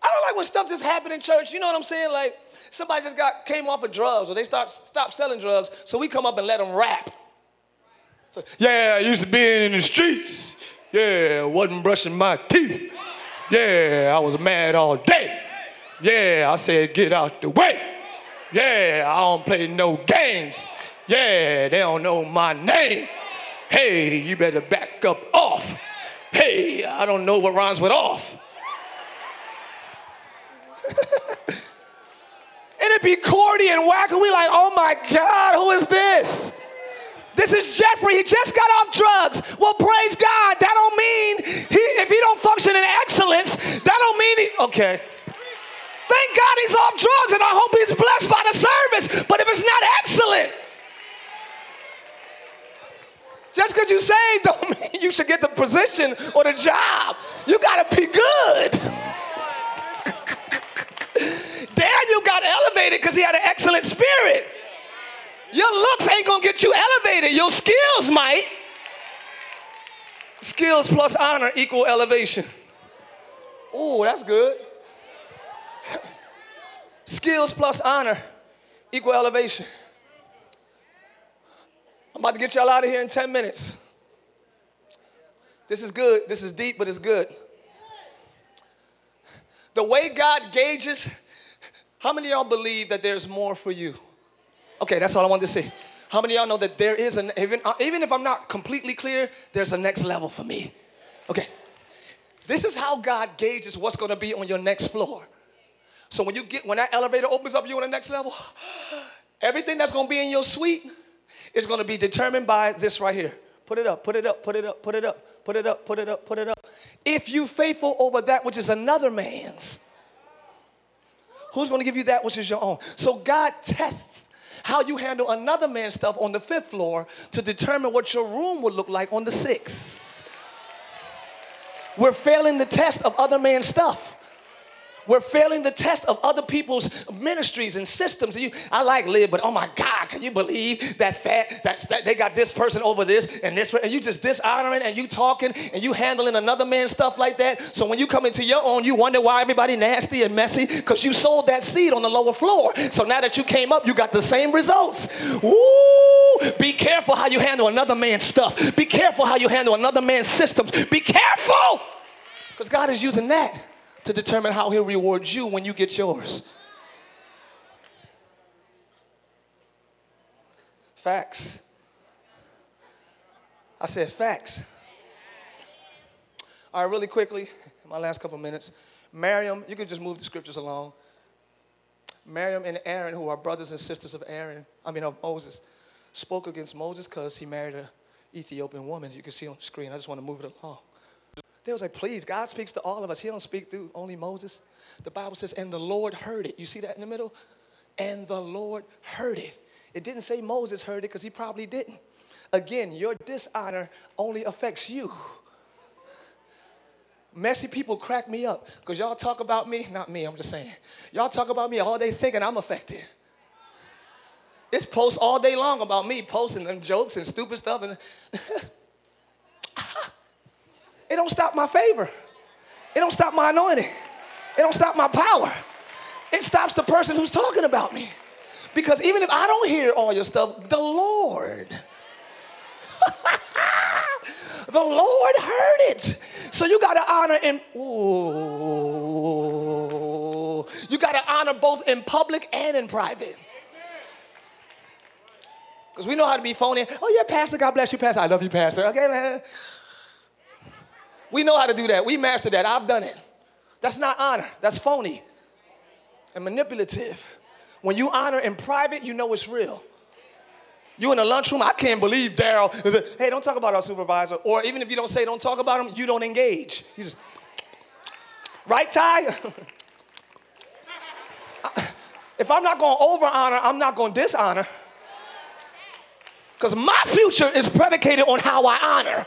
I don't like when stuff just happened in church. You know what I'm saying? Like somebody just got came off of drugs, or they start stopped selling drugs, so we come up and let them rap. So, yeah, I used to be in the streets. Yeah, wasn't brushing my teeth. Yeah, I was mad all day. Yeah, I said, get out the way. Yeah, I don't play no games. Yeah, they don't know my name. Hey, you better back up off. Hey, I don't know what rhymes with off. (laughs) and it'd be corny and whack, and we like, oh my God, who is this? This is Jeffrey. He just got off drugs. Well, praise God. That don't mean he, if he don't function in excellence, that don't mean he. Okay. Thank God he's off drugs, and I hope he's blessed by the service. But if it's not excellent, just because you saved (laughs) don't mean you should get the position or the job. You gotta be good. (laughs) Daniel got elevated because he had an excellent spirit. Your looks ain't gonna get you elevated. Your skills might. Skills plus honor equal elevation. Oh, that's good. Skills plus honor equal elevation. I'm about to get y'all out of here in 10 minutes. This is good. This is deep, but it's good. The way God gauges, how many of y'all believe that there's more for you? Okay, that's all I wanted to say. How many of y'all know that there is an even uh, even if I'm not completely clear, there's a next level for me. Okay. This is how God gauges what's to be on your next floor. So when you get when that elevator opens up you on the next level, (gasps) everything that's to be in your suite is to be determined by this right here. Put it up, put it up, put it up, put it up, put it up, put it up, put it up. If you faithful over that which is another man's, who's to give you that which is your own? So God tests how you handle another man's stuff on the fifth floor to determine what your room would look like on the sixth. We're failing the test of other man's stuff. We're failing the test of other people's ministries and systems. You, I like live, but oh my God, can you believe that fat that, that they got this person over this and this, and you just dishonoring and you talking and you handling another man's stuff like that. So when you come into your own, you wonder why everybody nasty and messy because you sold that seed on the lower floor. So now that you came up, you got the same results. Woo! Be careful how you handle another man's stuff. Be careful how you handle another man's systems. Be careful because God is using that to determine how he'll reward you when you get yours. Facts. I said facts. All right, really quickly, my last couple minutes. Miriam, you can just move the scriptures along. Miriam and Aaron, who are brothers and sisters of Aaron, I mean of Moses, spoke against Moses because he married an Ethiopian woman. You can see on the screen. I just want to move it along. They was like, please, God speaks to all of us. He don't speak through only Moses. The Bible says, and the Lord heard it. You see that in the middle? And the Lord heard it. It didn't say Moses heard it because he probably didn't. Again, your dishonor only affects you. Messy people crack me up because y'all talk about me, not me, I'm just saying. Y'all talk about me all day thinking I'm affected. It's posts all day long about me posting them jokes and stupid stuff. And (laughs) It don't stop my favor. It don't stop my anointing. It don't stop my power. It stops the person who's talking about me. Because even if I don't hear all your stuff, the Lord, (laughs) the Lord heard it. So you got to honor him. Ooh, you got to honor both in public and in private. Because we know how to be phony. Oh, yeah, Pastor, God bless you, Pastor. I love you, Pastor. Okay, man. We know how to do that. We mastered that. I've done it. That's not honor. That's phony and manipulative. When you honor in private, you know it's real. You in the lunchroom, I can't believe Daryl. Hey, don't talk about our supervisor. Or even if you don't say don't talk about him, you don't engage. You just, right, Ty? (laughs) if I'm not to over honor, I'm not to dishonor. Because my future is predicated on how I honor.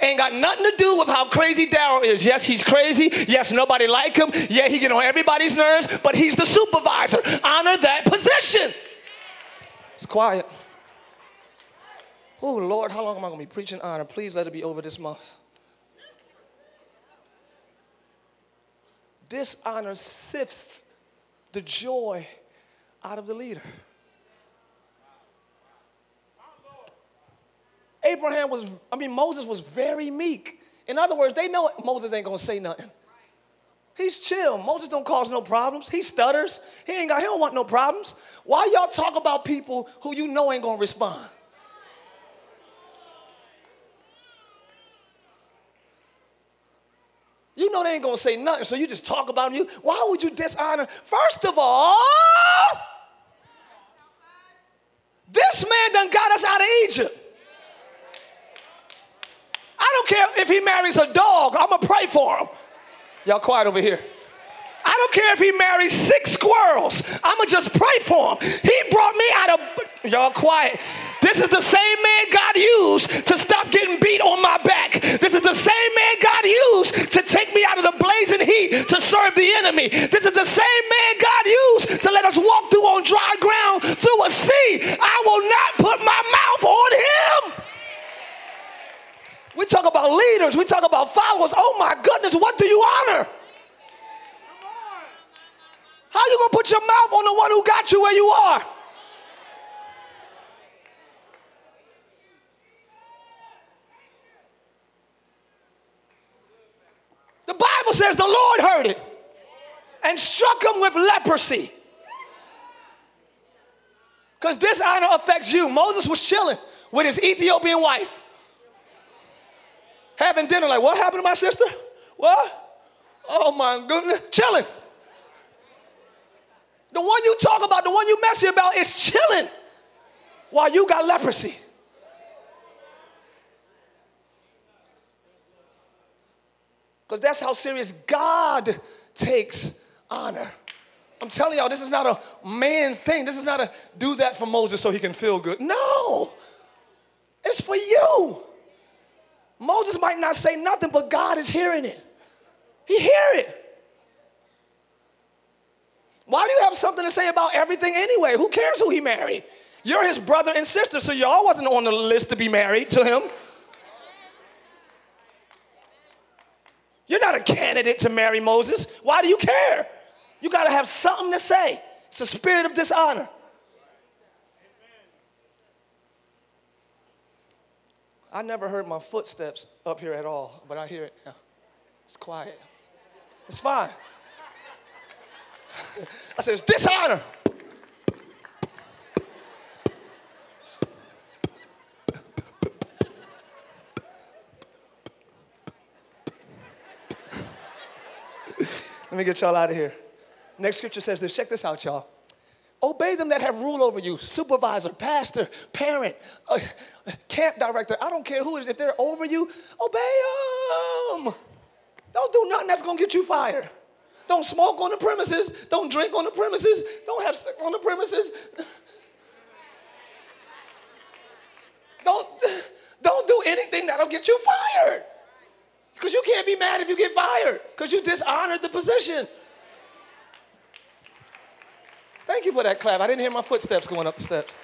Ain't got nothing to do with how crazy Daryl is. Yes, he's crazy. Yes, nobody like him. Yeah, he get on everybody's nerves, but he's the supervisor. Honor that position. It's quiet. Oh, Lord, how long am I going to be preaching honor? Please let it be over this month. Dishonor sifts the joy out of the leader. Abraham was, I mean, Moses was very meek. In other words, they know Moses ain't gonna say nothing. He's chill. Moses don't cause no problems. He stutters. He ain't got, he don't want no problems. Why y'all talk about people who you know ain't gonna respond? You know they ain't gonna say nothing, so you just talk about you. Why would you dishonor? First of all, this man done got us out of Egypt. Don't care if he marries a dog, I'm gonna pray for him. Y'all quiet over here. I don't care if he marries six squirrels. I'ma just pray for him. He brought me out of y'all quiet. This is the same man God used to stop getting beat on my back. This is the same man God used to take me out of the blazing heat to serve the enemy. This is the same man God used to let us walk through on dry ground through a sea. I will not put my mouth on him. We talk about leaders, we talk about followers. Oh my goodness, what do you honor? How you gonna put your mouth on the one who got you where you are? The Bible says the Lord heard it and struck him with leprosy. Because dishonor affects you. Moses was chilling with his Ethiopian wife, having dinner. Like, what happened to my sister? What? Oh my goodness, chilling. The one you talk about, the one you messy about, is chilling while you got leprosy. Because that's how serious God takes honor. I'm telling y'all, this is not a man thing. This is not a do that for Moses so he can feel good. No, it's for you. Moses might not say nothing, but God is hearing it. He hear it. Why do you have something to say about everything anyway? Who cares who he married? You're his brother and sister, so y'all wasn't on the list to be married to him. You're not a candidate to marry Moses. Why do you care? You got to have something to say. It's a spirit of dishonor. I never heard my footsteps up here at all, but I hear it now. It's quiet. It's fine. I said, it's dishonor. Let me get y'all out of here. Next scripture says this. Check this out, y'all. Obey them that have rule over you supervisor, pastor, parent, uh, camp director. I don't care who it is. If they're over you, obey them. Don't do nothing that's going to get you fired. Don't smoke on the premises. Don't drink on the premises. Don't have sex on the premises. Don't, don't do anything that'll get you fired. Because you can't be mad if you get fired because you dishonored the position. Thank you for that clap. I didn't hear my footsteps going up the steps.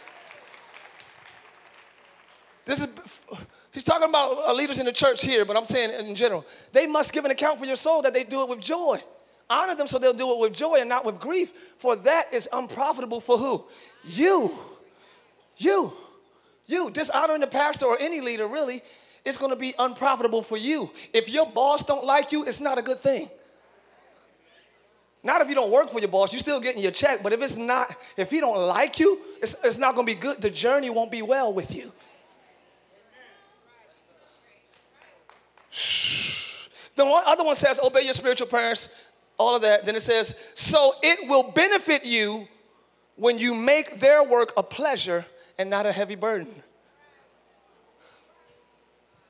This is, he's talking about uh, leaders in the church here, but I'm saying in general. They must give an account for your soul that they do it with joy. Honor them so they'll do it with joy and not with grief, for that is unprofitable for who? You. You. You. Dishonoring the pastor or any leader really it's going to be unprofitable for you. If your boss don't like you, it's not a good thing. Not if you don't work for your boss, you're still getting your check, but if it's not, if he don't like you, it's, it's not to be good. The journey won't be well with you. The one, other one says, obey your spiritual parents, all of that. Then it says, so it will benefit you when you make their work a pleasure and not a heavy burden.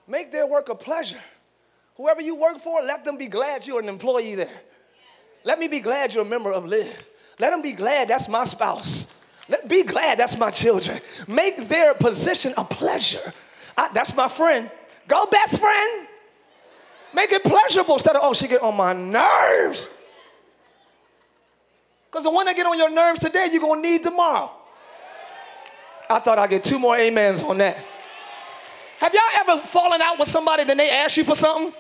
Make their work a pleasure. Whoever you work for, let them be glad you're an employee there. Let me be glad you're a member of Live. Let them be glad that's my spouse. Let be glad that's my children. Make their position a pleasure. I, that's my friend. Go, best friend. Make it pleasurable instead of, oh, she get on my nerves. Because the one that get on your nerves today, you're going to need tomorrow. I thought I'd get two more amens on that. Have y'all ever fallen out with somebody then they ask you for something?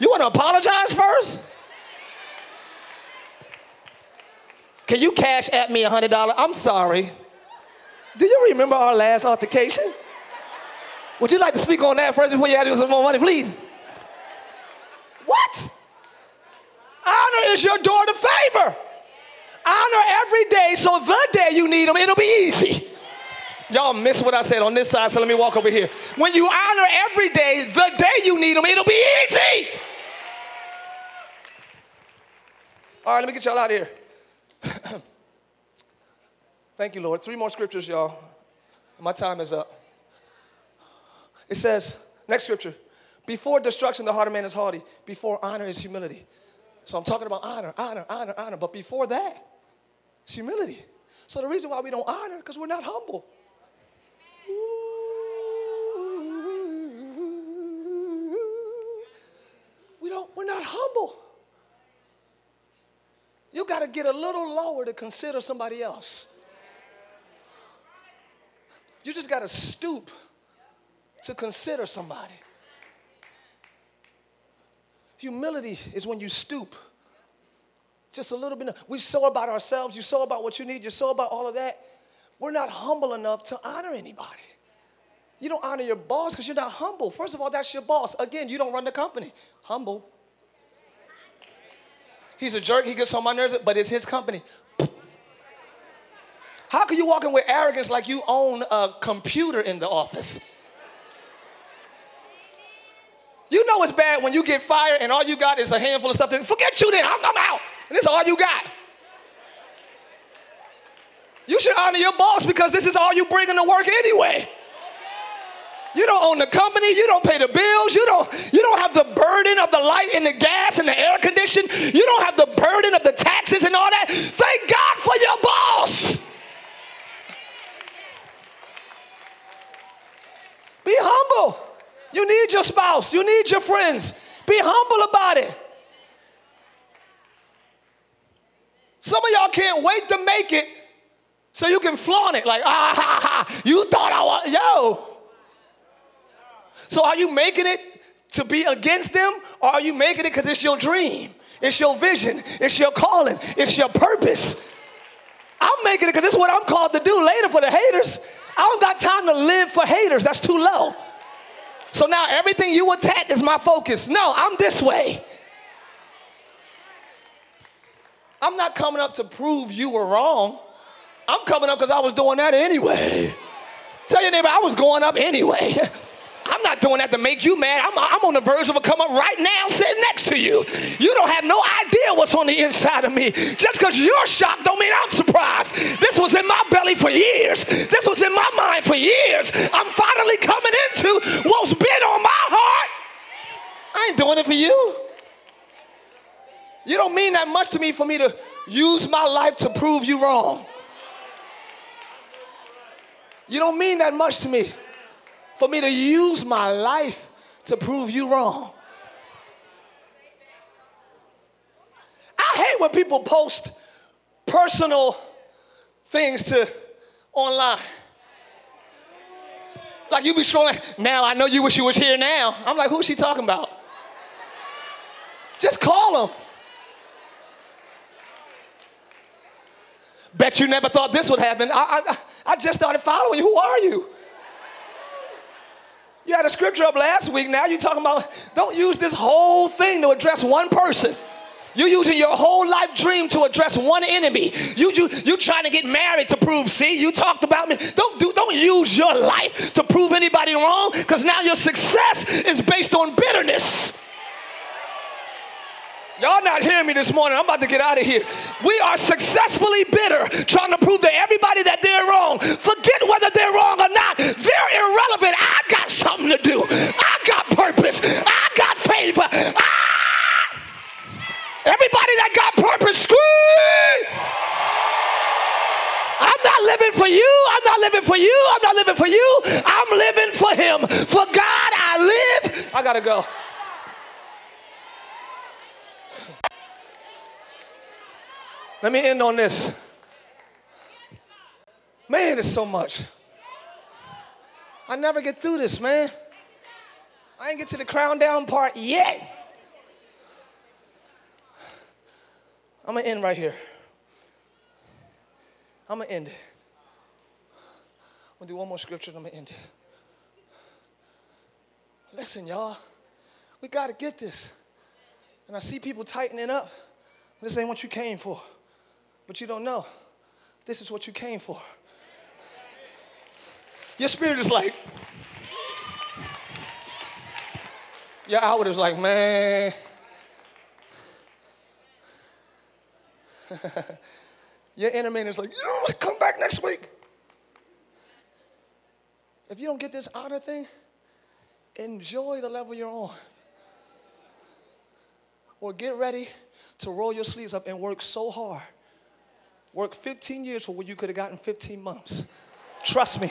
You want to apologize first? Can you Cash App me a $100? I'm sorry. Do you remember our last altercation? Would you like to speak on that first before you ask me some more money, please? What? Honor is your door to favor. Honor every day so the day you need them, it'll be easy. Y'all miss what I said on this side, so let me walk over here. When you honor every day, the day you need them, it'll be easy. All right, let me get y'all out of here. (clears throat) Thank you, Lord. Three more scriptures, y'all. My time is up. It says, next scripture, before destruction, the heart of man is haughty. Before honor is humility. So I'm talking about honor, honor, honor, honor. But before that, it's humility. So the reason why we don't honor, because we're not humble. We don't, we're not humble. You got to get a little lower to consider somebody else. You just got to stoop to consider somebody. Humility is when you stoop. Just a little bit. We so about ourselves, you so about what you need, you're so about all of that. We're not humble enough to honor anybody. You don't honor your boss because you're not humble. First of all, that's your boss. Again, you don't run the company. Humble. He's a jerk, he gets on my nerves, but it's his company. How can you walk in with arrogance like you own a computer in the office? You know it's bad when you get fired and all you got is a handful of stuff. That, Forget you then, I'm, I'm out. And this is all you got. You should honor your boss because this is all you bring into work anyway. You don't own the company, you don't pay the bills, you don't, you don't have the burden of the light and the gas and the air condition, you don't have the burden of the taxes and all that. Thank God for your boss. Be humble. You need your spouse, you need your friends. Be humble about it. Some of y'all can't wait to make it so you can flaunt it like, ah, ha, ha, you thought I was, yo. So are you making it to be against them or are you making it because it's your dream? It's your vision, it's your calling, it's your purpose. I'm making it because this is what I'm called to do later for the haters. I don't got time to live for haters, that's too low. So now everything you attack is my focus. No, I'm this way. I'm not coming up to prove you were wrong. I'm coming up because I was doing that anyway. Tell your neighbor, I was going up anyway. (laughs) I'm not doing that to make you mad. I'm, I'm on the verge of a come up right now sitting next to you. You don't have no idea what's on the inside of me. Just because you're shocked don't mean I'm surprised. This was in my belly for years. This was in my mind for years. I'm finally coming into what's been on my heart. I ain't doing it for you. You don't mean that much to me for me to use my life to prove you wrong. You don't mean that much to me for me to use my life to prove you wrong. I hate when people post personal things to online. Like you be scrolling, now I know you wish you was here now. I'm like, who's she talking about? Just call them. Bet you never thought this would happen. I, I, I just started following you. Who are you? You had a scripture up last week. Now you're talking about don't use this whole thing to address one person. You're using your whole life dream to address one enemy. You, you, you trying to get married to prove, see, you talked about me. Don't, do, don't use your life to prove anybody wrong because now your success is based on bitterness. Y'all not hearing me this morning. I'm about to get out of here. We are successfully bitter, trying to prove to everybody that they're wrong. Forget whether they're wrong or not. They're irrelevant. I got something to do. I got purpose. I got favor. Ah! Everybody that got purpose, scream. I'm not living for you. I'm not living for you. I'm not living for you. I'm living for him. For God I live. I gotta go. Let me end on this. Man, it's so much. I never get through this, man. I ain't get to the crown down part yet. I'm gonna end right here. I'm gonna end it. I'm gonna do one more scripture and I'm gonna end it. Listen, y'all, we gotta get this. And I see people tightening up. This ain't what you came for. But you don't know. This is what you came for. Your spirit is like, your outward is like, man. (laughs) your inner man is like, come back next week. If you don't get this honor thing, enjoy the level you're on. Or get ready to roll your sleeves up and work so hard. Work 15 years for what you could have gotten 15 months. Trust me,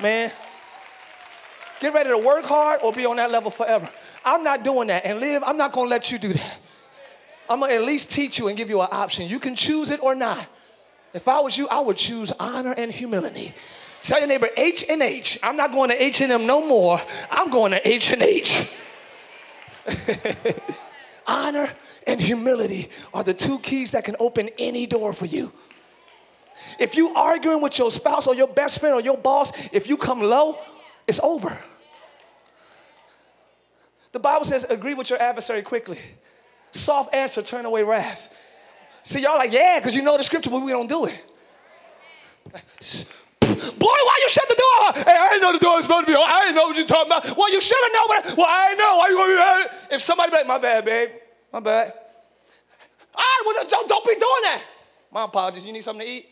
man. Get ready to work hard or be on that level forever. I'm not doing that. And live, I'm not gonna let you do that. I'm gonna at least teach you and give you an option. You can choose it or not. If I was you, I would choose honor and humility. Tell your neighbor H and H. I'm not going to H and M no more. I'm going to H and H. (laughs) honor and humility are the two keys that can open any door for you. If you arguing with your spouse or your best friend or your boss, if you come low, it's over. The Bible says, agree with your adversary quickly. Soft answer, turn away wrath. See, y'all like, yeah, because you know the scripture, but we don't do it. Boy, why you shut the door? Hey, I didn't know the door was supposed to be open. I didn't know what you're talking about. Well, you should have known. Well, I know. Why you going to be? If somebody be like, my bad, babe. My bad. All right, well, don't, don't be doing that. My apologies. You need something to eat?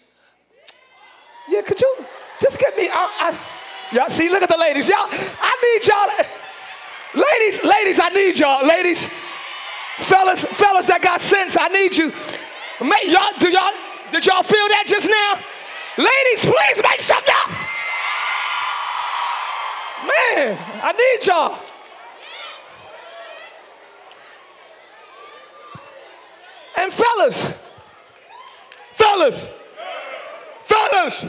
Yeah, could you just get me? I, I, y'all see, look at the ladies. Y'all, I need y'all. Ladies, ladies, I need y'all. Ladies, fellas, fellas that got sense, I need you. Make, y'all, do y'all, did y'all feel that just now? Ladies, please make something up. Man, I need y'all. And fellas, fellas, fellas,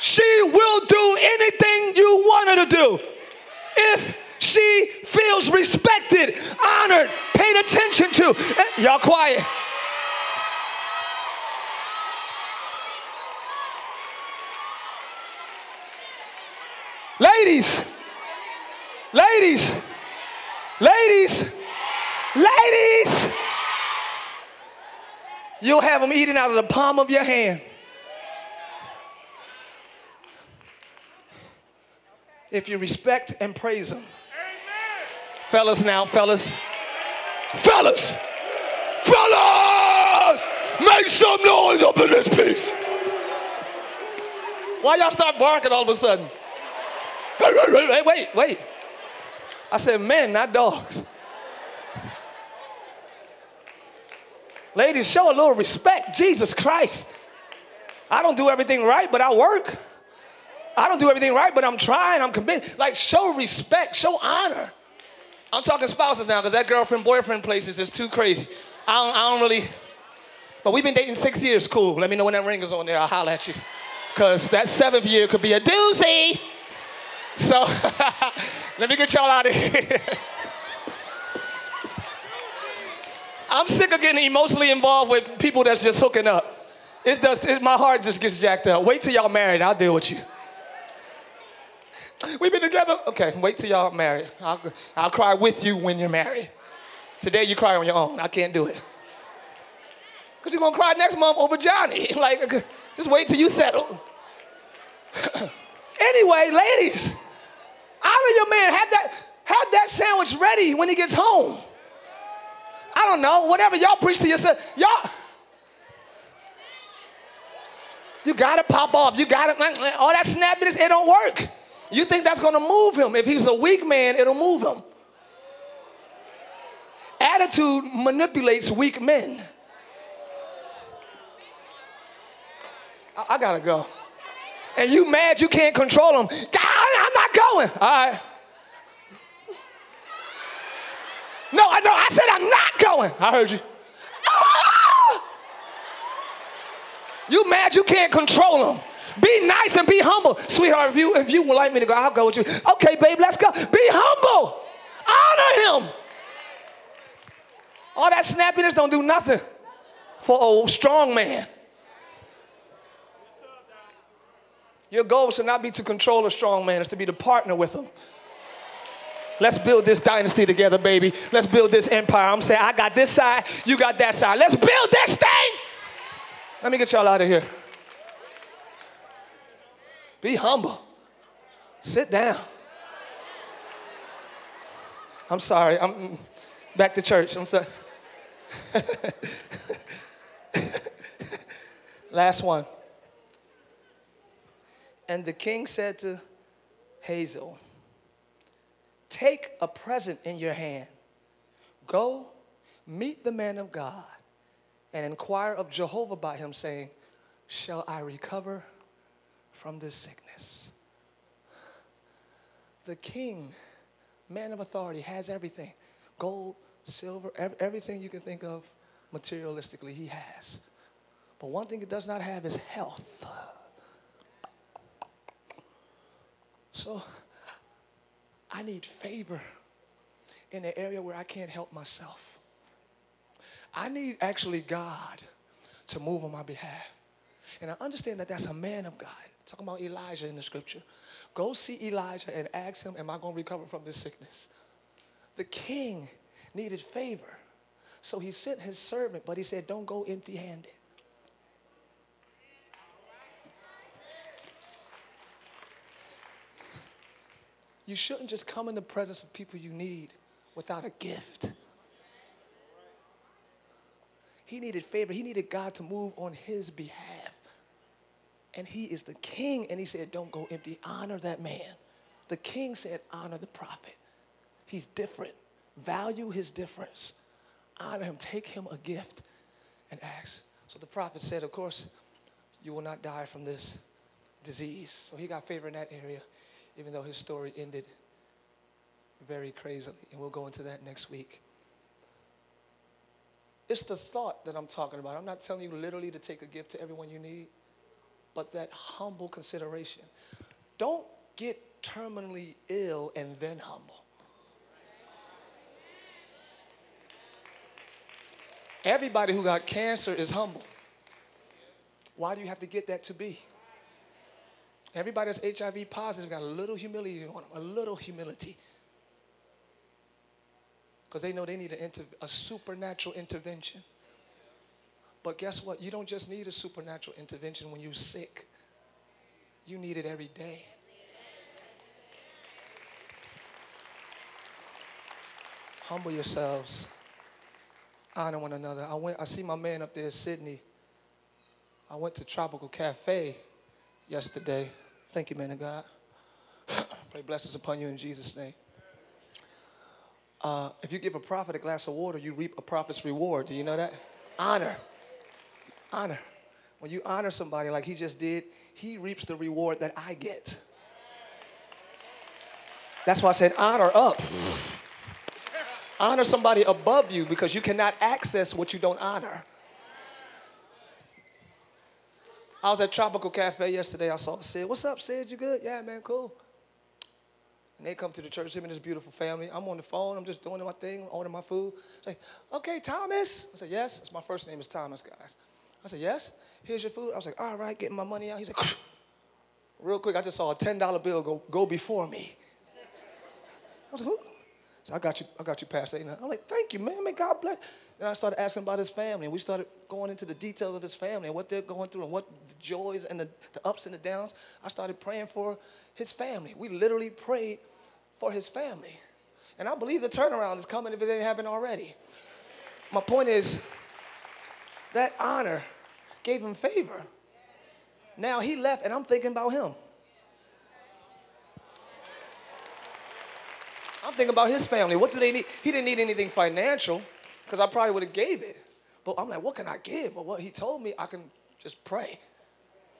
she will do anything you want her to do if she feels respected, honored, paid attention to. Eh, y'all quiet. Ladies, ladies, ladies, ladies, you'll have them eating out of the palm of your hand. If you respect and praise them. Fellas, now, fellas, fellas, fellas, make some noise up in this piece. Why y'all start barking all of a sudden? Wait, wait, wait. I said men, not dogs. Ladies, show a little respect. Jesus Christ. I don't do everything right, but I work. I don't do everything right, but I'm trying. I'm committed. Like, show respect, show honor. I'm talking spouses now because that girlfriend boyfriend place is just too crazy. I don't, I don't really. But we've been dating six years. Cool. Let me know when that ring is on there. I'll holler at you. Because that seventh year could be a doozy. So (laughs) let me get y'all out of here. (laughs) I'm sick of getting emotionally involved with people that's just hooking up. It's just, it, my heart just gets jacked up. Wait till y'all married, I'll deal with you. We've been together. Okay, wait till y'all married. I'll, I'll cry with you when you're married. Today you cry on your own. I can't do it. Because you're going to cry next month over Johnny. (laughs) like, just wait till you settle. (clears throat) anyway, ladies, honor your man. Have that, have that sandwich ready when he gets home. I don't know, whatever y'all preach to yourself. Y'all, you gotta pop off. You gotta, all that snappiness, it don't work. You think that's gonna move him. If he's a weak man, it'll move him. Attitude manipulates weak men. I, I gotta go. And you mad you can't control him. I'm not going. All right. No, I know. I said I'm not going. I heard you. You mad you can't control him. Be nice and be humble. Sweetheart, if you if you would like me to go, I'll go with you. Okay, babe, let's go. Be humble. Honor him. All that snappiness don't do nothing for a strong man. Your goal should not be to control a strong man, it's to be to partner with him. Let's build this dynasty together, baby. Let's build this empire. I'm saying, I got this side, you got that side. Let's build this thing. Let me get y'all out of here. Be humble. Sit down. I'm sorry. I'm back to church. I'm sorry. (laughs) Last one. And the king said to Hazael, Take a present in your hand. Go meet the man of God and inquire of Jehovah by him, saying, Shall I recover from this sickness? The king, man of authority, has everything gold, silver, everything you can think of materialistically, he has. But one thing he does not have is health. So I need favor in an area where I can't help myself. I need actually God to move on my behalf. And I understand that that's a man of God. Talking about Elijah in the scripture. Go see Elijah and ask him, Am I going to recover from this sickness? The king needed favor. So he sent his servant, but he said, Don't go empty handed. You shouldn't just come in the presence of people you need without a gift. He needed favor. He needed God to move on his behalf. And he is the king. And he said, Don't go empty. Honor that man. The king said, Honor the prophet. He's different. Value his difference. Honor him. Take him a gift and ask. So the prophet said, Of course, you will not die from this disease. So he got favor in that area, even though his story ended very crazily. And we'll go into that next week. It's the thought that I'm talking about. I'm not telling you literally to take a gift to everyone you need, but that humble consideration. Don't get terminally ill and then humble. Everybody who got cancer is humble. Why do you have to get that to be? Everybody that's HIV positive got a little humility on them, a little humility. Because they know they need a supernatural intervention. But guess what? You don't just need a supernatural intervention when you're sick, you need it every day. Humble yourselves honor one another. I went, I see my man up there, Sydney. I went to Tropical Cafe yesterday. Thank you, man of God. (clears throat) Pray blessings upon you in Jesus' name. Uh, if you give a prophet a glass of water, you reap a prophet's reward. Do you know that? Honor. Honor. When you honor somebody like he just did, he reaps the reward that I get. That's why I said honor up. Honor somebody above you because you cannot access what you don't honor. I was at Tropical Cafe yesterday. I saw Sid. What's up, Sid? You good? Yeah, man, cool. And they come to the church, him and his beautiful family. I'm on the phone. I'm just doing my thing, ordering my food. I Say, okay, Thomas. I said, yes. It's my first name is Thomas, guys. I said, yes. Here's your food. I was like, all right, getting my money out. He's like, (laughs) real quick, I just saw a $10 bill go, go before me. I was like, who? So I got you, I got you past that. I'm like, thank you, man. May God bless. Then I started asking about his family, and we started going into the details of his family and what they're going through and what the joys and the, the ups and the downs. I started praying for his family. We literally prayed for his family. And I believe the turnaround is coming if it ain't happened already. My point is that honor gave him favor. Now he left, and I'm thinking about him. I'm thinking about his family. What do they need? He didn't need anything financial because I probably would have gave it. But I'm like, what can I give? But what he told me, I can just pray.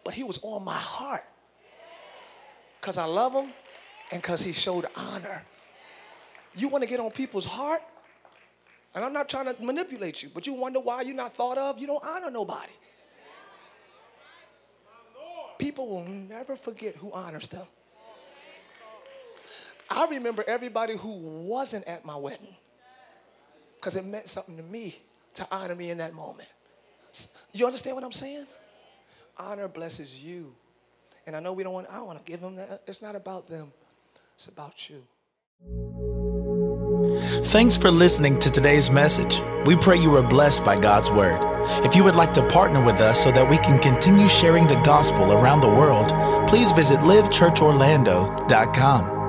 But he was on my heart because I love him and because he showed honor. You want to get on people's heart? And I'm not trying to manipulate you, but you wonder why you're not thought of? You don't honor nobody. People will never forget who honors them. I remember everybody who wasn't at my wedding because it meant something to me to honor me in that moment. You understand what I'm saying? Honor blesses you. And I know we don't want, I don't want to give them that. It's not about them, it's about you. Thanks for listening to today's message. We pray you were blessed by God's word. If you would like to partner with us so that we can continue sharing the gospel around the world, please visit livechurchorlando.com.